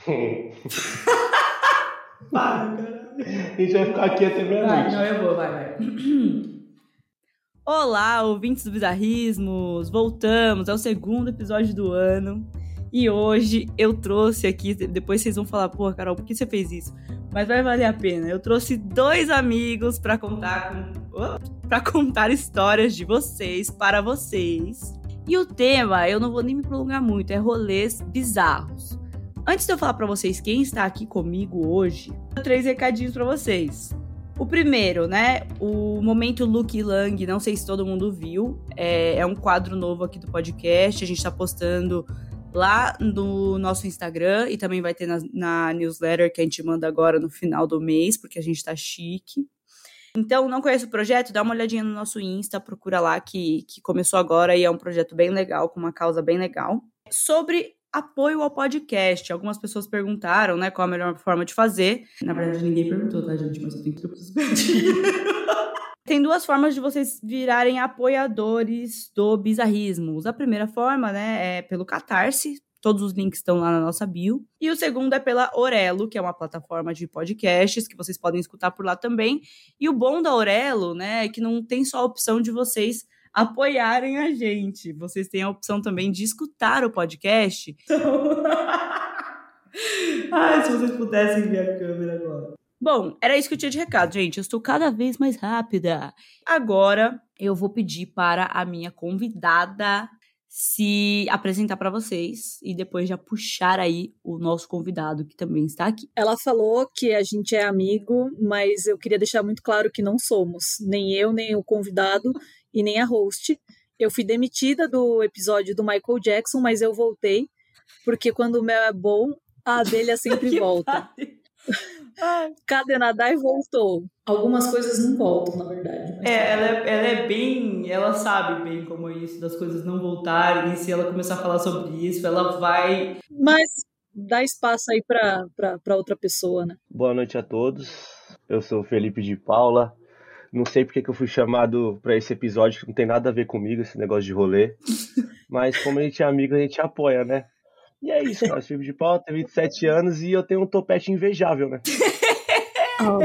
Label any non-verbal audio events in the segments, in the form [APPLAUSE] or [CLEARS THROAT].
[LAUGHS] Para, caralho. A gente vai ficar aqui até meia-noite. Não, eu vou, vai, vai. [CLEARS THROAT] Olá, ouvintes do Bizarrismos! Voltamos ao segundo episódio do ano. E hoje eu trouxe aqui, depois vocês vão falar, pô, Carol, por que você fez isso? Mas vai valer a pena. Eu trouxe dois amigos para contar para contar histórias de vocês para vocês. E o tema, eu não vou nem me prolongar muito, é rolês bizarros. Antes de eu falar para vocês quem está aqui comigo hoje, três recadinhos para vocês. O primeiro, né? O momento Luke Lang, não sei se todo mundo viu. É, é um quadro novo aqui do podcast. A gente está postando lá no nosso Instagram e também vai ter na, na, newsletter que a gente manda agora no final do mês, porque a gente tá chique. Então, não conhece o projeto? Dá uma olhadinha no nosso Insta, procura lá que, que começou agora e é um projeto bem legal, com uma causa bem legal. Sobre apoio ao podcast. Algumas pessoas perguntaram, né, qual a melhor forma de fazer. Na verdade, ninguém perguntou, tá, gente? Mas eu tenho que [LAUGHS] Tem duas formas de vocês virarem apoiadores do Bizarrismos. A primeira forma, né, é pelo Catarse. Todos os links estão lá na nossa bio. E o segundo é pela Orelo, que é uma plataforma de podcasts que vocês podem escutar por lá também. E o bom da Orelo, né, é que não tem só a opção de vocês apoiarem a gente. Vocês têm a opção também de escutar o podcast. Então... [LAUGHS] Ai, se vocês pudessem ver a câmera agora. Bom, era isso que eu tinha de recado, gente. Eu estou cada vez mais rápida. Agora eu vou pedir para a minha convidada se apresentar para vocês e depois já puxar aí o nosso convidado que também está aqui. Ela falou que a gente é amigo, mas eu queria deixar muito claro que não somos, nem eu, nem o convidado e nem a host. Eu fui demitida do episódio do Michael Jackson, mas eu voltei porque quando o mel é bom, a abelha sempre [LAUGHS] [LAUGHS] volta. Cadê nadar e voltou. Algumas coisas não voltam, na verdade. É, ela é, ela é bem. Ela sabe bem como é isso, das coisas não voltarem. E se ela começar a falar sobre isso, ela vai. Mas dá espaço aí pra, pra, pra outra pessoa, né? Boa noite a todos. Eu sou Felipe de Paula. Não sei porque que eu fui chamado para esse episódio, que não tem nada a ver comigo, esse negócio de rolê. [LAUGHS] Mas como a gente é amigo, a gente apoia, né? E é isso, nós Felipe de Paula, tem 27 anos e eu tenho um topete invejável, né? [LAUGHS] Oh,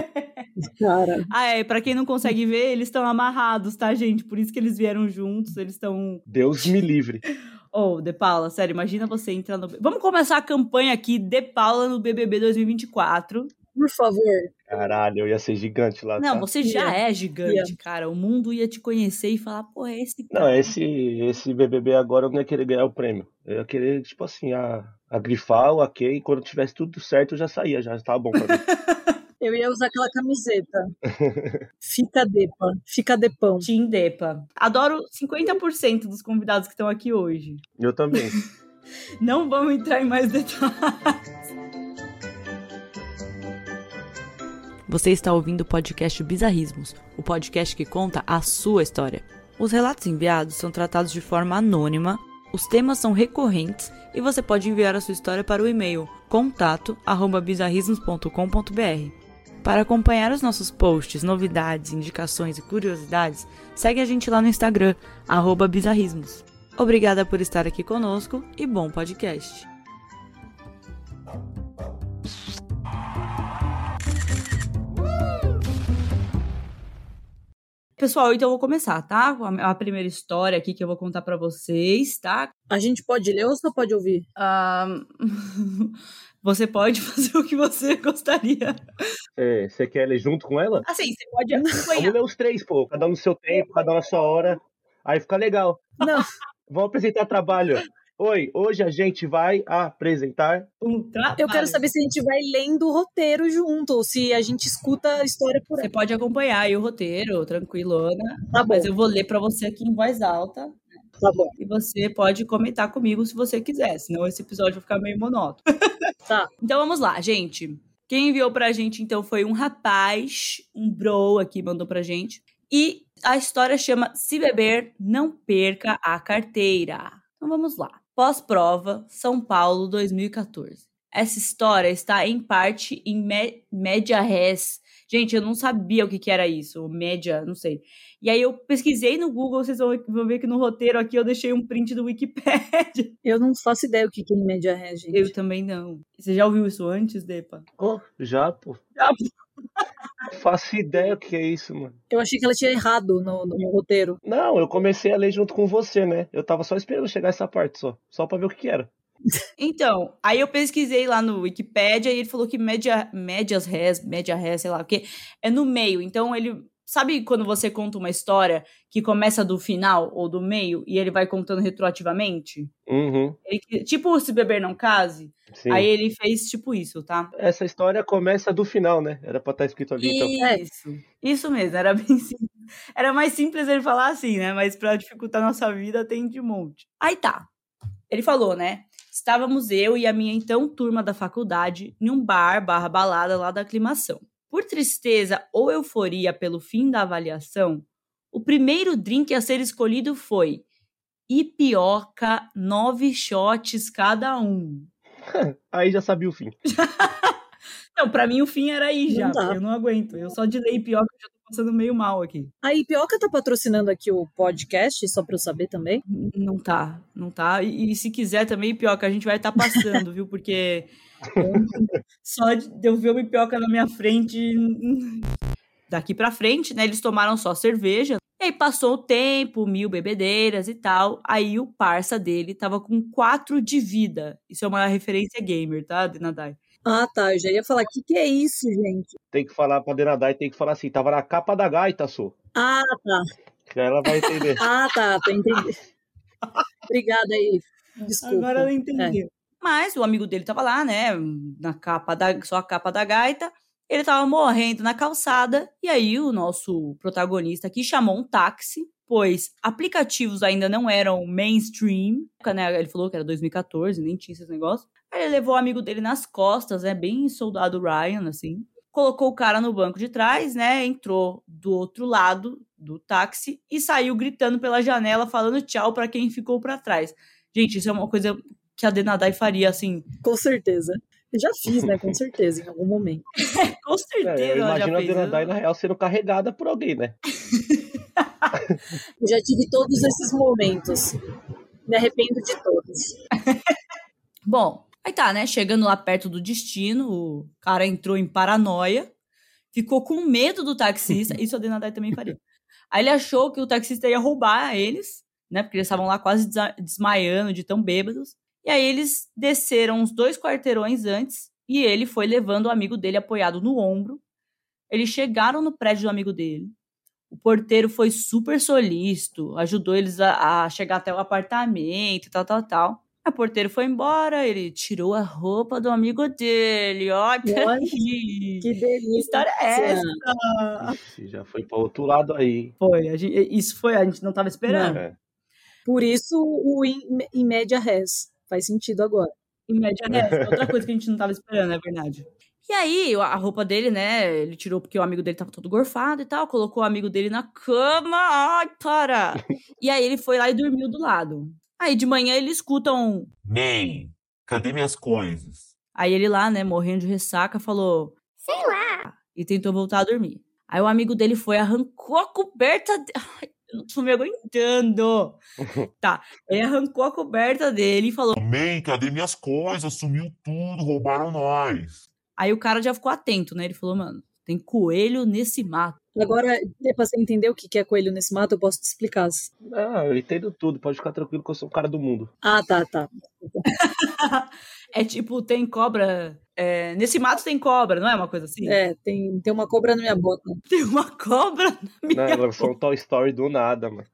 cara. Ah, é, pra quem não consegue ver, eles estão amarrados, tá, gente? Por isso que eles vieram juntos, eles estão. Deus me livre. [LAUGHS] Oh, De Paula, sério, imagina você entrar no. Vamos começar a campanha aqui, De Paula no BBB 2024. Por favor. Caralho, eu ia ser gigante lá. Não, tá? você já é gigante, cara. O mundo ia te conhecer e falar, pô, é esse cara. Não, esse, esse BBB agora eu não ia querer ganhar o prêmio. Eu ia querer, tipo assim, a, a grifar o ok. E quando tivesse tudo certo, eu já saía, já estava bom pra mim. [LAUGHS] Eu ia usar aquela camiseta. Fica depa. Fica depão. Team Depa. Adoro 50% dos convidados que estão aqui hoje. Eu também. [LAUGHS] Não vamos entrar em mais detalhes. Você está ouvindo o podcast Bizarrismos, o podcast que conta a sua história. Os relatos enviados são tratados de forma anônima, os temas são recorrentes e você pode enviar a sua história para o e-mail contato@bizarrismos.com.br. Para acompanhar os nossos posts, novidades, indicações e curiosidades, segue a gente lá no Instagram, bizarrismos. Obrigada por estar aqui conosco e bom podcast. Pessoal, então eu vou começar, tá? A primeira história aqui que eu vou contar para vocês, tá? A gente pode ler ou só pode ouvir? Um... [LAUGHS] você pode fazer o que você gostaria. É, você quer ler junto com ela? Assim, você pode acompanhar. Vamos ler os três, pô. Cada um no seu tempo, cada um na sua hora. Aí fica legal. Não. Vamos apresentar trabalho. Oi, hoje a gente vai apresentar um trabalho. Eu quero saber se a gente vai lendo o roteiro junto, ou se a gente escuta a história por Você pode acompanhar aí o roteiro, tranquilona. Tá bom. Mas eu vou ler para você aqui em voz alta. Tá bom. E você pode comentar comigo se você quiser, senão esse episódio vai ficar meio monótono. [LAUGHS] Tá. Então vamos lá, gente. Quem enviou pra gente então foi um rapaz, um bro aqui mandou pra gente. E a história chama Se Beber, Não Perca a Carteira. Então vamos lá. Pós-prova, São Paulo 2014. Essa história está em parte em média res. Gente, eu não sabia o que, que era isso, média, não sei. E aí eu pesquisei no Google, vocês vão, ver que no roteiro aqui eu deixei um print do Wikipedia. [LAUGHS] Eu não faço ideia o que, que é média res, gente. Eu também não. Você já ouviu isso antes, Depa? Oh, já, pô. Já. Faço ideia o que é isso, mano. Eu achei que ela tinha errado no, no roteiro. Não, eu comecei a ler junto com você, né? Eu tava só esperando chegar essa parte só. Só pra ver o que, que era. Então, aí eu pesquisei lá no Wikipedia e ele falou que média, médias res, média res, sei lá, porque é no meio. Então ele. Sabe quando você conta uma história que começa do final ou do meio e ele vai contando retroativamente? Uhum. Ele- tipo, se beber não case. Sim. Aí ele fez tipo isso, tá? Essa história começa do final, né? Era pra estar escrito ali, então. Isso. Isso mesmo, era bem simples. Era mais simples ele falar assim, né? Mas pra dificultar nossa vida tem de monte. Aí tá. Ele falou, né? Estávamos eu e a minha então turma da faculdade em um bar barra balada lá da aclimação. Por tristeza ou euforia pelo fim da avaliação, o primeiro drink a ser escolhido foi Ipioca, nove shots cada um. [LAUGHS] Aí já sabia o fim. [LAUGHS] Não, pra mim o fim era aí já, eu não aguento. Eu só de ler Ipioca já passando meio mal aqui. A Ipioca tá patrocinando aqui o podcast, só pra eu saber também. Não tá, não tá. E, e se quiser também, Pioca, a gente vai estar passando, viu? Porque [LAUGHS] só de eu ver o Pioca na minha frente, daqui pra frente, né? Eles tomaram só cerveja. E aí passou o tempo, mil bebedeiras e tal. Aí o parça dele tava com quatro de vida. Isso é uma referência gamer, tá, Denadai? Ah, tá. Eu já ia falar, o que, que é isso, gente? Tem que falar pra Denadai, tem que falar assim, tava na capa da gaita, só. Ah, tá. Que ela vai entender. [LAUGHS] Ah, tá. Tô entendendo. Obrigada aí. Desculpa. Agora ela entendeu. Mas o amigo dele tava lá, né? Na capa da, só a capa da gaita. Ele tava morrendo na calçada. E aí o nosso protagonista aqui chamou um táxi, pois aplicativos ainda não eram mainstream. Né? Ele falou que era 2014, nem tinha esses negócios. Aí ele levou o amigo dele nas costas, né? Bem soldado Ryan, assim. Colocou o cara no banco de trás, né? Entrou do outro lado do táxi e saiu gritando pela janela, falando tchau pra quem ficou pra trás. Gente, isso é uma coisa que a Denadai faria, assim, Com certeza. Eu já fiz, né? Com certeza, em algum momento. [LAUGHS] com certeza É, eu ela já imagino a fez. Denadai, na real, sendo carregada por alguém, né? [LAUGHS] Eu já tive todos esses momentos. Me arrependo de todos. [LAUGHS] Bom, aí tá, né? Chegando lá perto do destino, o cara entrou em paranoia, ficou com medo do taxista. [LAUGHS] Isso a Denadai também faria. Aí ele achou que o taxista ia roubar eles, né? Porque eles estavam lá quase desmaiando de tão bêbados. E aí eles desceram uns dois quarteirões antes e ele foi levando o amigo dele apoiado no ombro. Eles chegaram no prédio do amigo dele. O porteiro foi super solícito, ajudou eles a, a chegar até o apartamento e tal, tal, tal. A porteiro foi embora, ele tirou a roupa do amigo dele. Olha, [LAUGHS] que Que delícia. história é essa? Ixi, já foi pra outro lado aí. Foi, a gente- isso foi, a gente não tava esperando. É. Por isso, o em, em média res. Faz sentido agora. Em média, é outra coisa que a gente não tava esperando, é verdade. E aí, a roupa dele, né? Ele tirou porque o amigo dele tava todo gorfado e tal, colocou o amigo dele na cama. Ai, para! [LAUGHS] e aí ele foi lá e dormiu do lado. Aí de manhã ele escuta um. Man, cadê minhas coisas? Aí ele lá, né, morrendo de ressaca, falou. Sei lá. E tentou voltar a dormir. Aí o amigo dele foi, arrancou a coberta. de- Ai, eu não tô me aguentando. [LAUGHS] tá. Ele arrancou a coberta dele e falou. Man, cadê minhas coisas? Sumiu tudo, roubaram nós. Aí o cara já ficou atento, né? Ele falou, mano, tem coelho nesse mato. Agora, pra você entender o que é coelho nesse mato, eu posso te explicar. Ah, eu entendo tudo, pode ficar tranquilo que eu sou o cara do mundo. Ah, tá, tá. [LAUGHS] É tipo, tem cobra. é, nesse mato tem cobra, não é uma coisa assim? É, tem, tem uma cobra na minha bota. [LAUGHS] Tem uma cobra na minha Não, ela foi um Toy Story do nada, mano.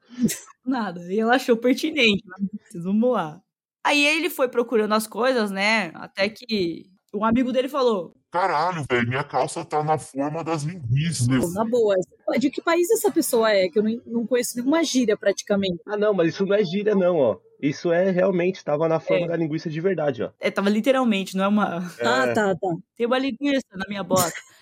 Nada. E ela achou pertinente. Mas vamos lá. Aí ele foi procurando as coisas, né? Até que um amigo dele falou: Caralho, velho, minha calça tá na forma das linguiças. Na boa. De que país essa pessoa é? Que eu não, conheço nenhuma gíria praticamente. Ah, não, mas isso não é gíria, não, ó. Isso é realmente, tava na forma É. da linguiça de verdade, ó. É, tava literalmente, não é uma. Ah, É. tá, tá. Tem uma linguiça na minha bota. [LAUGHS]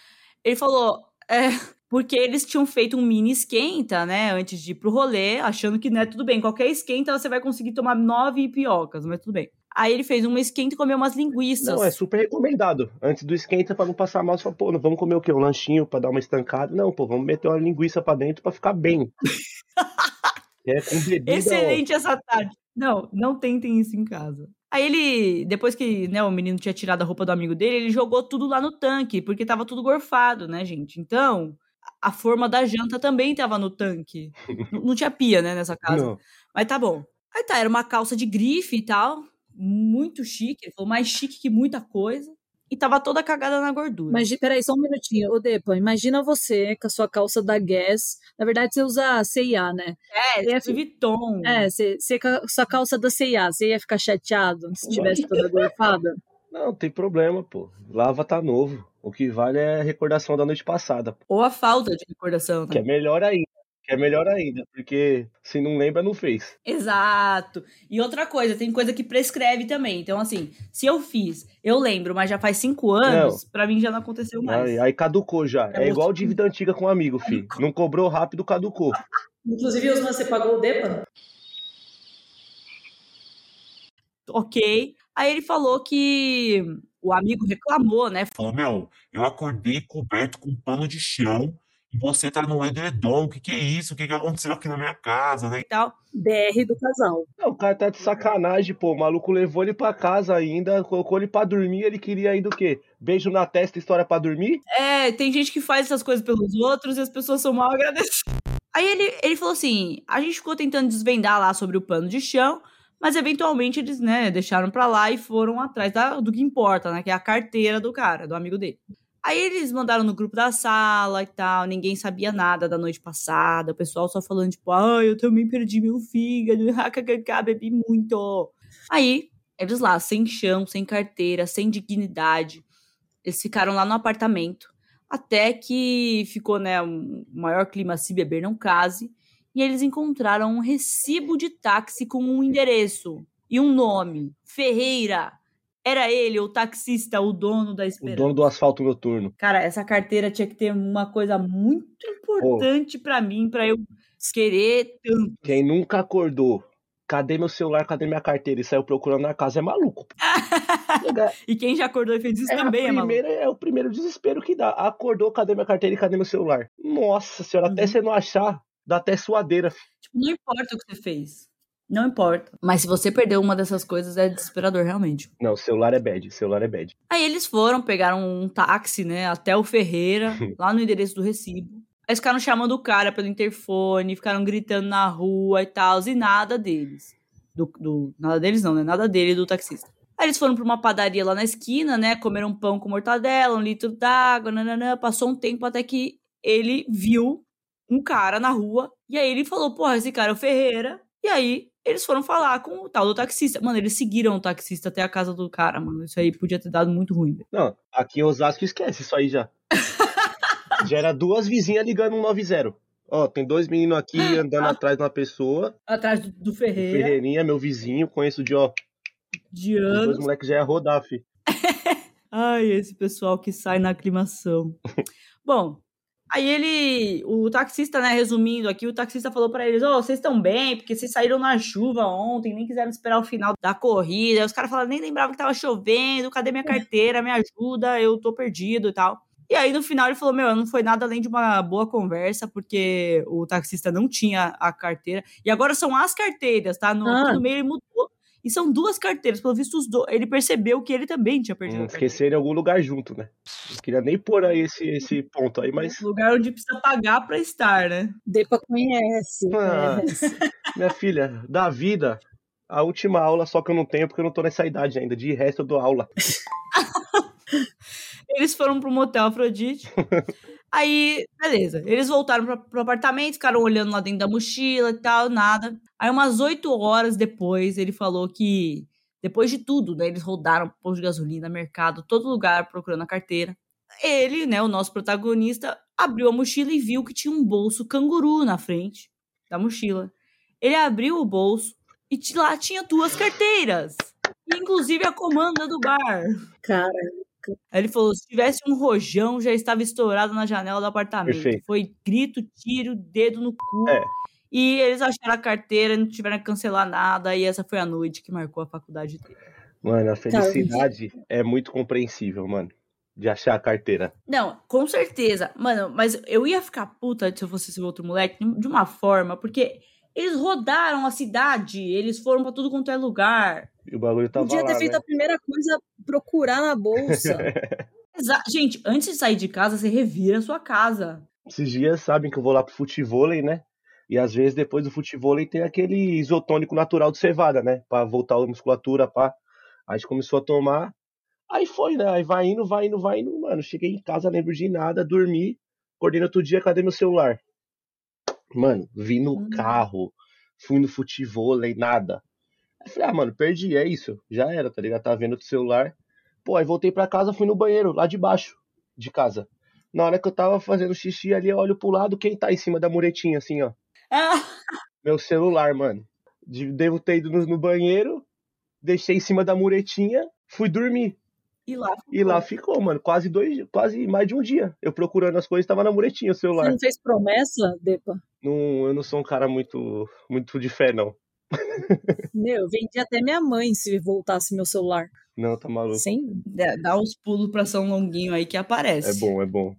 Ele falou, é, porque eles tinham feito um mini esquenta, né, antes de ir pro rolê, achando que, né, tudo bem, qualquer esquenta você vai conseguir tomar nove piocas, mas tudo bem. Aí ele fez uma esquenta e comeu umas linguiças. Não, é super recomendado. Antes do esquenta, pra não passar mal, você fala, pô, não vamos comer o quê? Um lanchinho pra dar uma estancada? Não, pô, vamos meter uma linguiça pra dentro pra ficar bem. [LAUGHS] é, com bebida, Excelente essa tarde. Não, não tentem isso em casa. Aí ele, depois que né, o menino tinha tirado a roupa do amigo dele, ele jogou tudo lá no tanque, porque tava tudo gorfado, né, gente? Então, a forma da janta também tava no tanque. [LAUGHS] N- não tinha pia, né, nessa casa. Não. Mas tá bom. Aí tá, era uma calça de grife e tal, muito chique. Ele falou mais chique que muita coisa. E tava toda cagada na gordura. Mas peraí, só um minutinho. Ô, Depa, imagina você com a sua calça da Guess. Na verdade, você usa C&A, né? é, ia Louis Vuitton. É, você, você com a sua calça da C&A, você ia ficar chateado se tivesse toda gorfada? Não, tem problema, pô. Lava tá novo. O que vale é a recordação da noite passada. pô. Ou a falta de recordação. Que é melhor ainda. Que é melhor ainda. Porque se não lembra, não fez. Exato. E outra coisa, tem coisa que prescreve também. Então, assim, se eu fiz, eu lembro, mas já faz cinco anos, pra mim já não aconteceu mais. Aí, aí caducou já. É É igual dívida antiga com um amigo, filho. Não cobrou rápido, caducou. Inclusive, Osman, você pagou o Depa? Ok. Aí ele falou que o amigo reclamou, né? Falou, meu, eu acordei coberto com pano de chão e você tá no edredom. O que que é isso? O que que aconteceu aqui na minha casa, né? E tal. BR do casal. Não, o cara tá de sacanagem, pô. O maluco levou ele pra casa ainda, colocou ele pra dormir. Ele queria ainda o quê? Beijo na testa, história pra dormir? É, tem gente que faz essas coisas pelos outros e as pessoas são mal [LAUGHS] agradecidas. Aí ele, ele falou assim: a gente ficou tentando desvendar lá sobre o pano de chão, mas eventualmente eles, né, deixaram pra lá e foram atrás da- do que importa, né? Que é a carteira do cara, do amigo dele. Aí eles mandaram no grupo da sala e tal, ninguém sabia nada da noite passada, o pessoal só falando, tipo, ah, eu também perdi meu fígado, [LAUGHS] kkk, bebi muito. Aí, eles lá, sem chão, sem carteira, sem dignidade, eles ficaram lá no apartamento, até que ficou, né, um maior clima se beber não case, e eles encontraram um recibo de táxi com um endereço e um nome, Ferreira. Era ele, o taxista, o dono da O esperança. dono do asfalto noturno. Cara, essa carteira tinha que ter uma coisa muito importante pra mim, pra eu querer tanto. Quem nunca acordou, cadê meu celular, cadê minha carteira? E saiu procurando na casa é maluco. [LAUGHS] E quem já acordou e fez isso É, também é maluco. é o primeiro desespero que dá. Acordou, cadê minha carteira e cadê meu celular? Nossa senhora, até Uhum. você não achar, dá até suadeira. Tipo, não importa o que você fez. Não importa. Mas se você perdeu uma dessas coisas, é desesperador, realmente. Não, celular é bad, celular é bad. Aí eles foram, pegaram um táxi, né, até o Ferreira, [LAUGHS] lá no endereço do recibo. Aí ficaram chamando o cara pelo interfone, ficaram gritando na rua e tal, e nada deles. Do, do- nada deles não, né? Nada dele do taxista. Aí eles foram pra uma padaria lá na esquina, né? Comeram um pão com mortadela, um litro d'água, nananã. Passou um tempo até que ele viu um cara na rua. E aí ele falou, porra, esse cara é o Ferreira. E aí eles foram falar com o tal do taxista. Mano, eles seguiram o taxista até a casa do cara, mano. Isso aí podia ter dado muito ruim. Não, aqui em Osasco esquece isso aí já. [LAUGHS] já era duas vizinhas ligando um 90. Ó, tem dois meninos aqui andando atrás de uma pessoa. Atrás do, do Ferreira, Ferreirinha, meu vizinho, conheço de ó. de Os dois anos. moleques já ia rodar, fi. Ai, esse pessoal que sai na aclimação. [LAUGHS] Bom, aí ele, o taxista, né, resumindo aqui, o taxista falou pra eles: Ô, vocês estão bem, porque vocês saíram na chuva ontem, nem quiseram esperar o final da corrida. Aí os caras falaram: nem lembrava que tava chovendo, cadê minha carteira? Me ajuda, eu tô perdido e tal. E aí no final ele falou: Meu, não foi nada além de uma boa conversa, porque o taxista não tinha a carteira. E agora são as carteiras, tá? No, Ah. no meio ele mudou. E são duas carteiras, pelo visto, os do... ele percebeu que ele também tinha perdido. Hum, esqueceram em algum lugar junto, né? Não queria nem pôr aí esse, esse ponto aí, mas. Lugar onde precisa pagar pra estar, né? Depa conhece. Ah. conhece. [LAUGHS] Minha filha, da vida, a última aula só que eu não tenho porque eu não tô nessa idade ainda. De resto eu dou aula. [LAUGHS] Eles foram pro motel Afrodite. [LAUGHS] Aí, beleza. Eles voltaram pra, pro apartamento, ficaram olhando lá dentro da mochila e tal, nada. Aí, umas oito horas depois, ele falou que, depois de tudo, né? Eles rodaram posto de gasolina, mercado, todo lugar procurando a carteira. Ele, né, o nosso protagonista, abriu a mochila e viu que tinha um bolso canguru na frente da mochila. Ele abriu o bolso e lá tinha duas carteiras. Inclusive a comanda do bar. Cara, Aí ele falou: se tivesse um rojão, já estava estourado na janela do apartamento. Perfeito. Foi grito, tiro, dedo no cu. É. E eles acharam a carteira, não tiveram que cancelar nada. E essa foi a noite que marcou a faculdade dele. Mano, a felicidade é muito compreensível, mano. De achar a carteira. Não, com certeza. Mano, mas eu ia ficar puta se eu fosse esse outro moleque de uma forma, porque eles rodaram a cidade, eles foram pra tudo quanto é lugar. E o bagulho tava Podia ter lá, feito né? a primeira coisa, procurar na bolsa. [LAUGHS] Exa- Gente, antes de sair de casa, você revira a sua casa. Esses dias sabem que eu vou lá pro futevôlei, né? E às vezes depois do futevôlei tem aquele isotônico natural de cevada, né? Pra voltar a musculatura, pá. Aí a gente começou a tomar. Aí foi, né? Aí vai indo, vai indo, vai indo. Mano, cheguei em casa, lembro de nada, dormi. Acordei no outro dia, cadê meu celular? Mano, vi no Hum. carro, fui no futevôlei, nada. Aí falei, ah, mano, perdi, é isso. Já era, tá ligado? Tava vendo o celular. Pô, aí voltei pra casa, fui no banheiro, lá de baixo de casa. Na hora que eu tava fazendo xixi ali, eu olho pro lado, quem tá em cima da muretinha, assim, ó? Ah, [LAUGHS] Meu celular, mano. De- Devo ter ido no, no banheiro, deixei em cima da muretinha, fui dormir. E lá. E lá ficou, mano, quase dois, quase mais de um dia. Eu procurando as coisas, tava na muretinha o Você celular. não fez promessa, Depa? Não, eu não sou um cara muito, muito de fé, não. Meu, eu vendi até minha mãe se voltasse meu celular. Não, tá maluco. Sem. Dá dá uns pulos pra São Longuinho aí que aparece. É bom, é bom.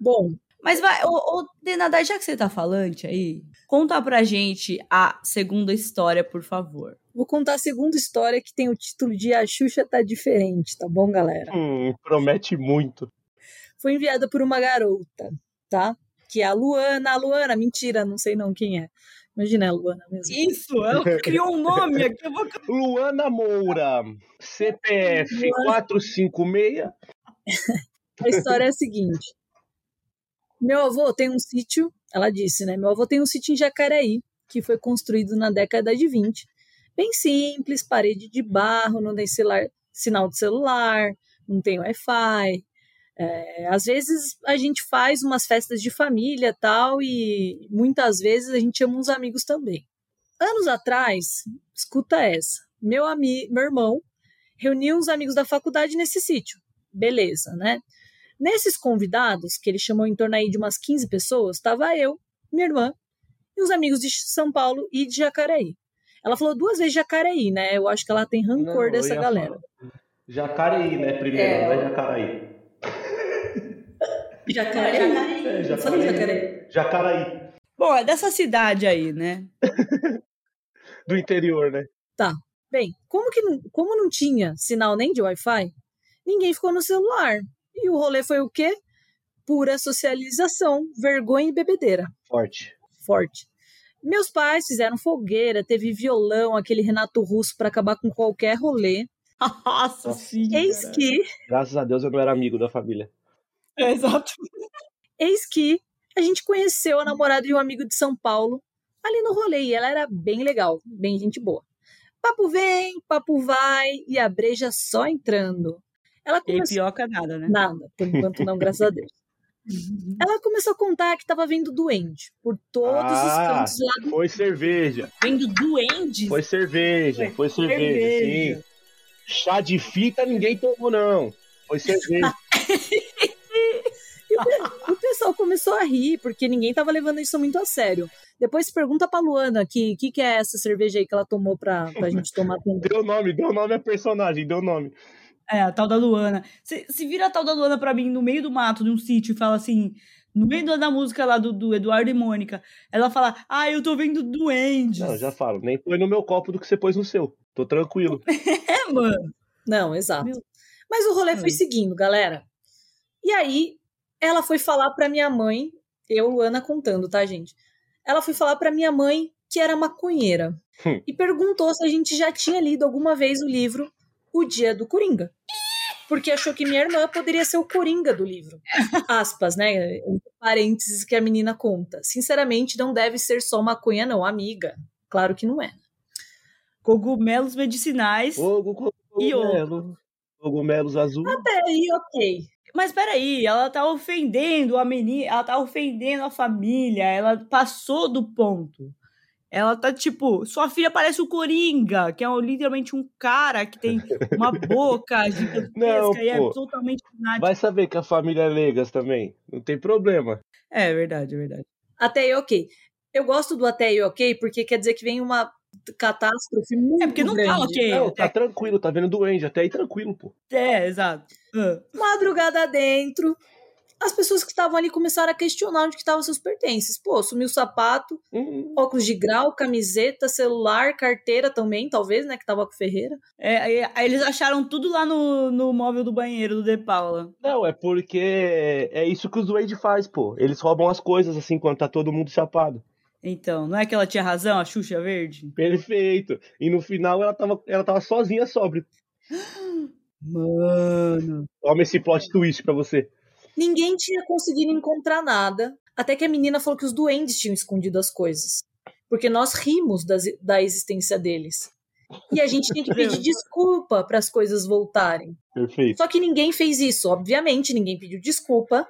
Bom, Mas vai, ô, ô Denadai, já que você tá falante aí, conta pra gente a segunda história, por favor. vou contar a segunda história que tem o título de A Xuxa tá diferente, tá bom, galera? Hum, promete muito. Foi enviada por uma garota, tá? Que é a Luana. A Luana, mentira, não sei não quem é. Imagina, é a Luana mesmo. Isso, ela criou um nome aqui, eu vou... Luana Moura, CPF Luana. 456. [LAUGHS] A história é a seguinte. Meu avô tem um sítio, ela disse, né? Meu avô tem um sítio em Jacareí, que foi construído na década de 20. Bem simples, parede de barro, não tem celular, sinal de celular, não tem Wi-Fi. É, às vezes a gente faz umas festas de família tal, e muitas vezes a gente chama uns amigos também. Anos atrás, escuta essa, meu, ami meu irmão reuniu uns amigos da faculdade nesse sítio. Beleza, né? Nesses convidados, que ele chamou em torno aí de umas 15 pessoas, estava eu, minha irmã e os amigos de São Paulo e de Jacareí. Ela falou duas vezes Jacareí, né? Eu acho que ela tem rancor Não, dessa galera. falar. Jacareí, né? Primeiro, É. não é Jacaraí. [LAUGHS] Jacareí? É, Eu falei Jacareí. Jacareí. Jacaraí. Bom, é dessa cidade aí, né? [LAUGHS] Do interior, né? Bem, como que não, como não tinha sinal nem de Wi-Fi, ninguém ficou no celular. E o rolê foi o quê? Pura socialização, vergonha e bebedeira. Forte. Forte. Meus pais fizeram fogueira, teve violão, aquele Renato Russo para acabar com qualquer rolê. Nossa, sim. Eis cara. que Graças a Deus eu não era amigo da família. É, exato. Eis que a gente conheceu a namorada de um amigo de São Paulo ali no rolê e ela era bem legal, bem gente boa. Papo vem, papo vai e a breja só entrando. Ela E começou. pioca nada, né? Nada, por enquanto não, graças a Deus. [LAUGHS] Ela começou a contar que estava vendo duende por todos os Ah, cantos lá do. Foi cerveja. Vendo duendes. Foi cerveja. Foi cerveja, cerveja. sim. Chá de fita ninguém tomou, não. Foi cerveja. [LAUGHS] E o pe- o pessoal começou a rir, porque ninguém estava levando isso muito a sério. Depois pergunta pra Luana que que, que é essa cerveja aí que ela tomou pra, pra gente tomar também. deu nome, deu nome a personagem, deu nome. É, a tal da Luana. Se, se vira a tal da Luana pra mim no meio do mato, de um sítio, e fala assim, no meio da música lá do, do Eduardo e Mônica, ela fala, ah, eu tô vendo duendes. Não, já falo. Nem põe no meu copo do que você pôs no seu. Tô tranquilo. [LAUGHS] É, mano. Não, exato. Meu- Mas o rolê foi seguindo, galera. E aí, ela foi falar pra minha mãe, eu, Luana, contando, tá, gente? Ela foi falar pra minha mãe que era maconheira. Hum. E perguntou se a gente já tinha lido alguma vez o livro O Dia do Coringa. Porque achou que minha irmã poderia ser o Coringa do livro. Aspas, né? Entre Parênteses que a menina conta. Sinceramente, não deve ser só maconha, não, amiga. Claro que não é. Cogumelos medicinais. Fogo, E cogumelo. Cogumelos azul. Até aí, ok. Mas peraí, ela tá ofendendo a menina, ela tá ofendendo a família, ela passou do ponto. Ela tá tipo, sua filha parece o Coringa, que é um- literalmente um cara que tem uma boca [LAUGHS] gigantesca Não, e é pô. totalmente nada. Vai saber que a família é Legas também. Não tem problema. É verdade, é verdade. Até aí, ok. Eu gosto do até aí, ok, porque quer dizer que vem uma catástrofe muito É porque não tá grande. ok. Não, tá tranquilo, tá vendo duende, até aí tranquilo, pô. É, exato. Ah. Madrugada dentro, as pessoas que estavam ali começaram a questionar onde que estavam seus pertences. Pô, sumiu o sapato, Hum, óculos de grau, camiseta, celular, carteira também, talvez, né, que tava com o Ferreira. É, aí, aí eles acharam tudo lá no, no móvel do banheiro do De Paula. Não, é porque é isso que os duendes faz, pô. Eles roubam as coisas assim quando tá todo mundo chapado. Então, não é que ela tinha razão, a Xuxa Verde? Perfeito. E no final ela tava, ela tava sozinha sobre. [GASPS] Mano. Toma esse plot twist pra você. Ninguém tinha conseguido encontrar nada, até que a menina falou que os duendes tinham escondido as coisas. Porque nós rimos das- da existência deles. E a gente tinha que pedir [LAUGHS] desculpa para as coisas voltarem. Perfeito. Só que ninguém fez isso, obviamente, ninguém pediu desculpa.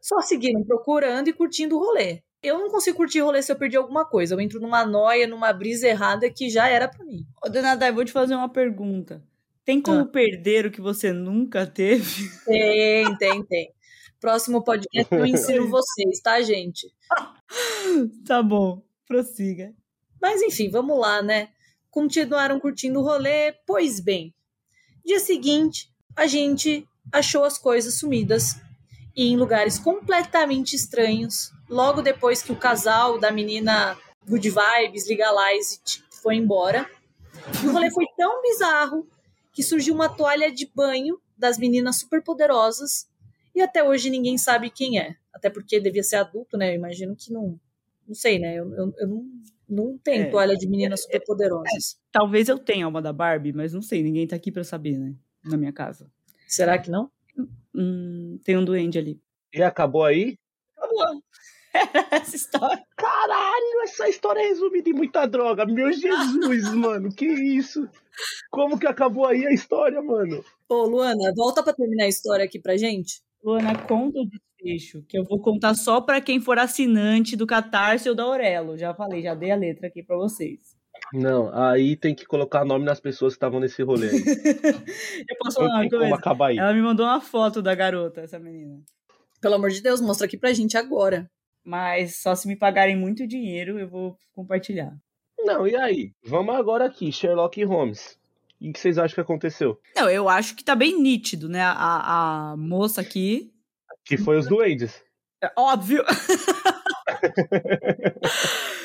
Só seguiram procurando e curtindo o rolê. Eu não consigo curtir rolê se eu perdi alguma coisa. Eu entro numa noia, numa brisa errada que já era pra mim. Ô, Dona Dai, vou te fazer uma pergunta. Tem como Ah. perder o que você nunca teve? Tem, tem, tem. Próximo podcast eu ensino [LAUGHS] vocês, tá, gente? tá bom, prossiga. Mas enfim, vamos lá, né? Continuaram curtindo o rolê. Pois bem, dia seguinte, a gente achou as coisas sumidas e em lugares completamente estranhos. Logo depois que o casal da menina Good Vibes, Legalize foi embora. E o rolê foi tão bizarro que surgiu uma toalha de banho das meninas superpoderosas e até hoje ninguém sabe quem é. Até porque devia ser adulto, né? Eu imagino que não. Não sei, né? Eu, eu, eu não, não tenho É. toalha de meninas superpoderosas. Talvez eu tenha uma da Barbie, mas não sei, ninguém tá aqui pra saber, né? Na minha casa. Será que não? Hum, tem um duende ali. E acabou aí? [LAUGHS] Essa história. Caralho, essa história é resumida em muita droga. Meu Jesus, [LAUGHS] mano, que isso? Como que acabou aí a história, mano? Ô, Luana, volta pra terminar a história aqui pra gente. Luana, conta o desfecho, que eu vou contar só pra quem for assinante do Catarse ou da Aurelo. Já falei, já dei a letra aqui pra vocês. Não, aí tem que colocar nome nas pessoas que estavam nesse rolê. [LAUGHS] Eu posso falar uma coisa? acabar aí. Ela me mandou uma foto da garota, essa menina. Pelo amor de Deus, mostra aqui pra gente agora. Mas só se me pagarem muito dinheiro, eu vou compartilhar. Não, e aí? Vamos agora aqui, Sherlock Holmes. O que vocês acham que aconteceu? Não, eu acho que tá bem nítido, né? A, a moça aqui. Que foi os duendes. É óbvio. [LAUGHS]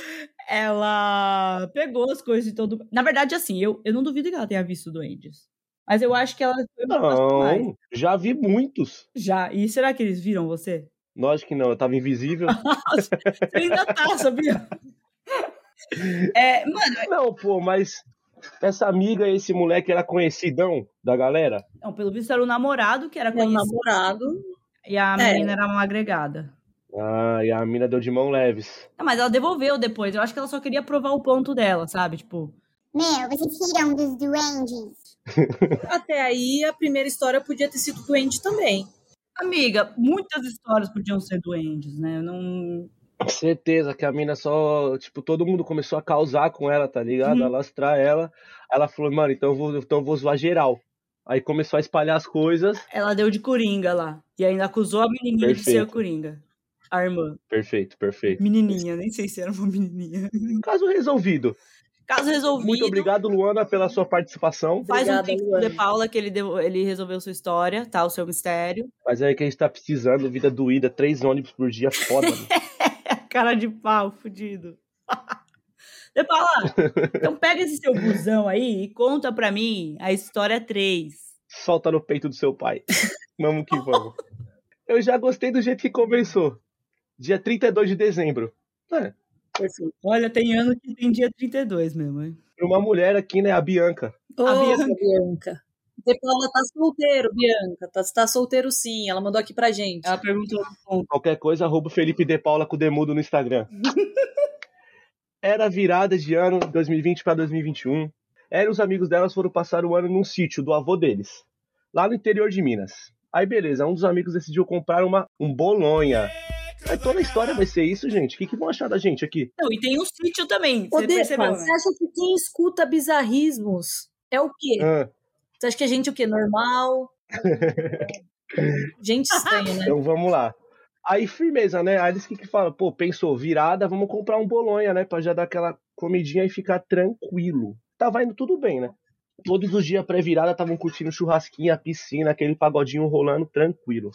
ela pegou as coisas de todo. Na verdade, assim, eu, eu não duvido que ela tenha visto duendes. Mas eu acho que ela. Não, já vi muitos. Já. E será que eles viram você? Lógico que não, eu tava invisível. [LAUGHS] Você ainda tá, sabia? [LAUGHS] É, mano, Não, pô, mas essa amiga, esse moleque era conhecidão da galera? não, pelo visto era o namorado que era conhecido. namorado. E a É. menina era uma agregada. Ah, e a mina deu de mão leves. Não, mas ela devolveu depois. Eu acho que ela só queria provar o ponto dela, sabe? Tipo, Meu, vocês riram dos duendes. [LAUGHS] Até aí, a primeira história podia ter sido doente também. amiga, muitas histórias podiam ser duendes, né? Eu não. Certeza que a mina só, tipo, todo mundo começou a causar com ela, tá ligado? Uhum. A lastrar ela. Ela falou, mano, então eu vou, então eu vou zoar geral. Aí começou a espalhar as coisas. Ela deu de coringa lá. E ainda acusou a menininha de ser a Perfeito. coringa. A irmã. Perfeito, perfeito. Menininha, nem sei se era uma menininha. [LAUGHS] Caso resolvido. Caso resolvido. Muito obrigado, Luana, pela sua participação. Faz Obrigada, um Luana. De Paula que ele, deu- ele resolveu sua história, tá? O seu mistério. Mas é que a gente tá precisando, vida doída, três ônibus por dia, foda, mano. [LAUGHS] Cara de pau, fudido. [LAUGHS] De Paula, então pega esse seu busão aí e conta pra mim a história 3. Solta no peito do seu pai. Vamos que vamos. [LAUGHS] Eu já gostei do jeito que começou. Dia 32 de dezembro. É. Olha, tem ano que tem dia 32 mesmo, hein? pra uma mulher aqui, né, a Bianca. Ô, A Bianca. Bianca. De Paula tá solteiro, Bianca. Tá, tá solteiro sim. Ela mandou aqui pra gente. Ela perguntou. Qualquer coisa, arroba Felipe De Paula com Demudo no Instagram. [LAUGHS] Era virada de ano 2020 para 2021. Ela e os amigos delas foram passar o ano num sítio do avô deles, lá no interior de Minas. Aí beleza, um dos amigos decidiu comprar uma, um bolonha. Aí toda a história vai ser isso, gente. O que, que vão achar da gente aqui? Não, e tem um sítio também. Ô, Você percebeu, né? você acha que quem escuta bizarrismos é o quê? Ah, Você acha que a gente o quê? Normal? [LAUGHS] gente estranha, né? então vamos lá. Aí firmeza, né? Aí eles que, que falam, pô, pensou, virada, vamos comprar um bolonha, né? Pra já dar aquela comidinha e ficar tranquilo. Tava indo tudo bem, né? Todos os dias pré-virada estavam curtindo churrasquinha, piscina, aquele pagodinho rolando tranquilo.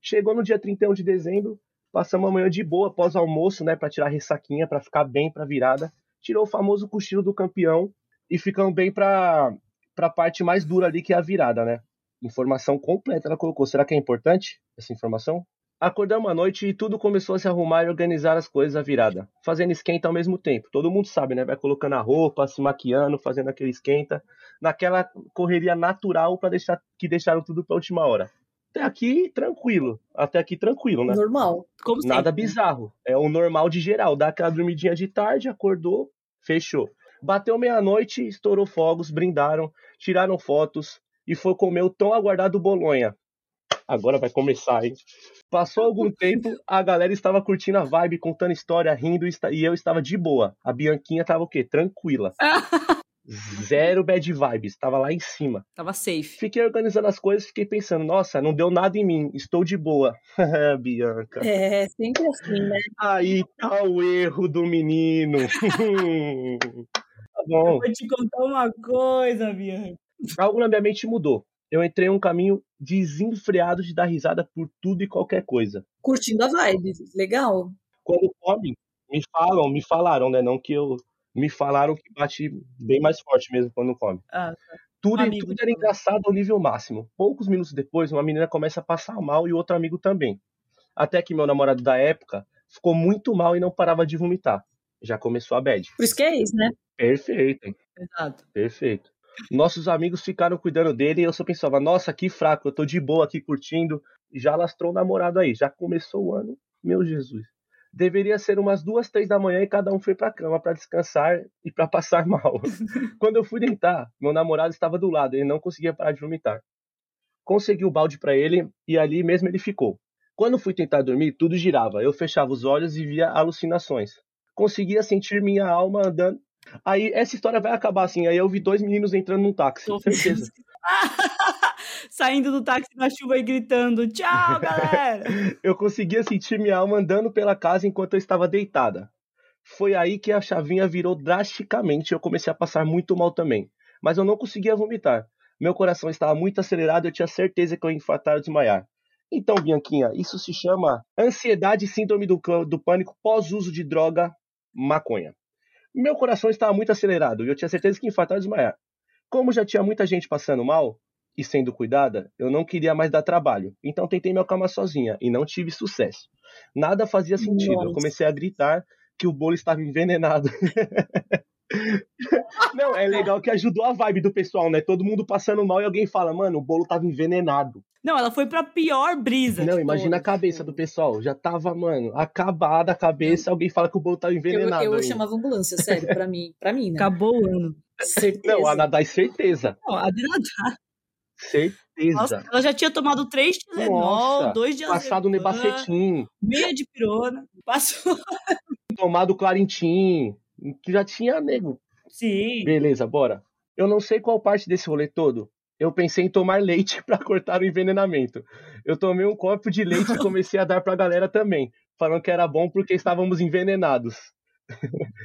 Chegou no dia 31 de dezembro, passamos a manhã de boa, após almoço, né, para tirar a ressaquinha, para ficar bem pra virada. Tirou o famoso cochilo do campeão e ficamos bem pra, pra parte mais dura ali, que é a virada, né? Informação completa ela colocou. Será que é importante essa informação? Acordamos à noite e tudo começou a se arrumar e organizar as coisas à virada, fazendo esquenta ao mesmo tempo. Todo mundo sabe, né? Vai colocando a roupa, se maquiando, fazendo aquele esquenta, naquela correria natural para deixar que deixaram tudo para última hora. Até aqui tranquilo, até aqui tranquilo, né? Normal. Como Nada sempre. bizarro. É o normal de geral. Dá aquela dormidinha de tarde, acordou, fechou. Bateu meia-noite, estourou fogos, brindaram, tiraram fotos e foi comer o tão aguardado Bolonha. Agora vai começar, hein? Passou algum [LAUGHS] tempo, a galera estava curtindo a vibe, contando história, rindo e eu estava de boa. A Bianquinha tava o quê? Tranquila. [LAUGHS] Zero bad vibes, estava lá em cima. Tava safe. Fiquei organizando as coisas, fiquei pensando, nossa, não deu nada em mim, estou de boa. [LAUGHS] Bianca. É, sempre assim, né? Aí tá o erro do menino. Tá bom. Vou te contar uma coisa, Bianca. Algo na minha mente mudou. Eu entrei em um caminho desenfreado de dar risada por tudo e qualquer coisa. Curtindo a vibe. Legal. Quando come, me falam, me falaram, né? Não que eu. Me falaram que bate bem mais forte mesmo quando come. Ah, Tudo, Um amigo tudo era engraçado ao nível máximo. Poucos minutos depois, uma menina começa a passar mal e outro amigo também. Até que meu namorado da época ficou muito mal e não parava de vomitar. Já começou a bad. Por isso que é isso, né? Perfeito. exato. Perfeito. Nossos amigos ficaram cuidando dele e eu só pensava, nossa, que fraco, eu tô de boa aqui curtindo. Já lastrou o namorado aí, já começou o ano, meu Jesus. Deveria ser umas duas, três da manhã e cada um foi pra cama pra descansar e pra passar [LAUGHS] mal. Quando eu fui deitar, meu namorado estava do lado, ele não conseguia parar de vomitar. Consegui o balde pra ele e ali mesmo ele ficou. Quando fui tentar dormir, tudo girava. Eu fechava os olhos e via alucinações. Conseguia sentir minha alma andando. Aí essa história vai acabar assim. Aí eu vi dois meninos entrando num táxi. Tô Certeza. [LAUGHS] Saindo do táxi na chuva e gritando: Tchau, [LAUGHS] galera! Eu conseguia sentir minha alma andando pela casa enquanto eu estava deitada. Foi aí que a chavinha virou drasticamente e eu comecei a passar muito mal também. Mas eu não conseguia vomitar. Meu coração estava muito acelerado e eu tinha certeza que eu ia infartar ou desmaiar. Então, Bianquinha, isso se chama ansiedade e síndrome do, do pânico pós-uso de droga maconha. Meu coração estava muito acelerado e eu tinha certeza que ia infartar ou desmaiar. Como já tinha muita gente passando mal e sendo cuidada, eu não queria mais dar trabalho. Então tentei me acalmar sozinha e não tive sucesso. Nada fazia sentido. Eu Nossa. comecei a gritar que o bolo estava envenenado. [LAUGHS] Não, é legal que ajudou a vibe do pessoal, né? Todo mundo passando mal e alguém fala, mano, o bolo tava envenenado. Não, ela foi pra pior brisa. Não, imagina a cabeça do pessoal. Já tava, mano, acabada a cabeça, alguém fala que o bolo tava Eu, envenenado. eu ainda. chamava ambulância, sério, pra mim. Pra mim, né? Acabou o ano. Certeza. Não, a Nadai, certeza. Não, a Denadá, Certeza. nossa, ela já tinha tomado três Tilenol, dois de Passado Nebacetim, meia de pirona. Passou. tomado Clarintim, que já tinha nego. Sim. Beleza, bora. Eu não sei qual parte desse rolê todo. Eu pensei em tomar [LAUGHS] leite pra cortar o envenenamento. Eu tomei um copo de leite e [LAUGHS] comecei a dar pra galera também, falando que era bom porque estávamos envenenados. [LAUGHS]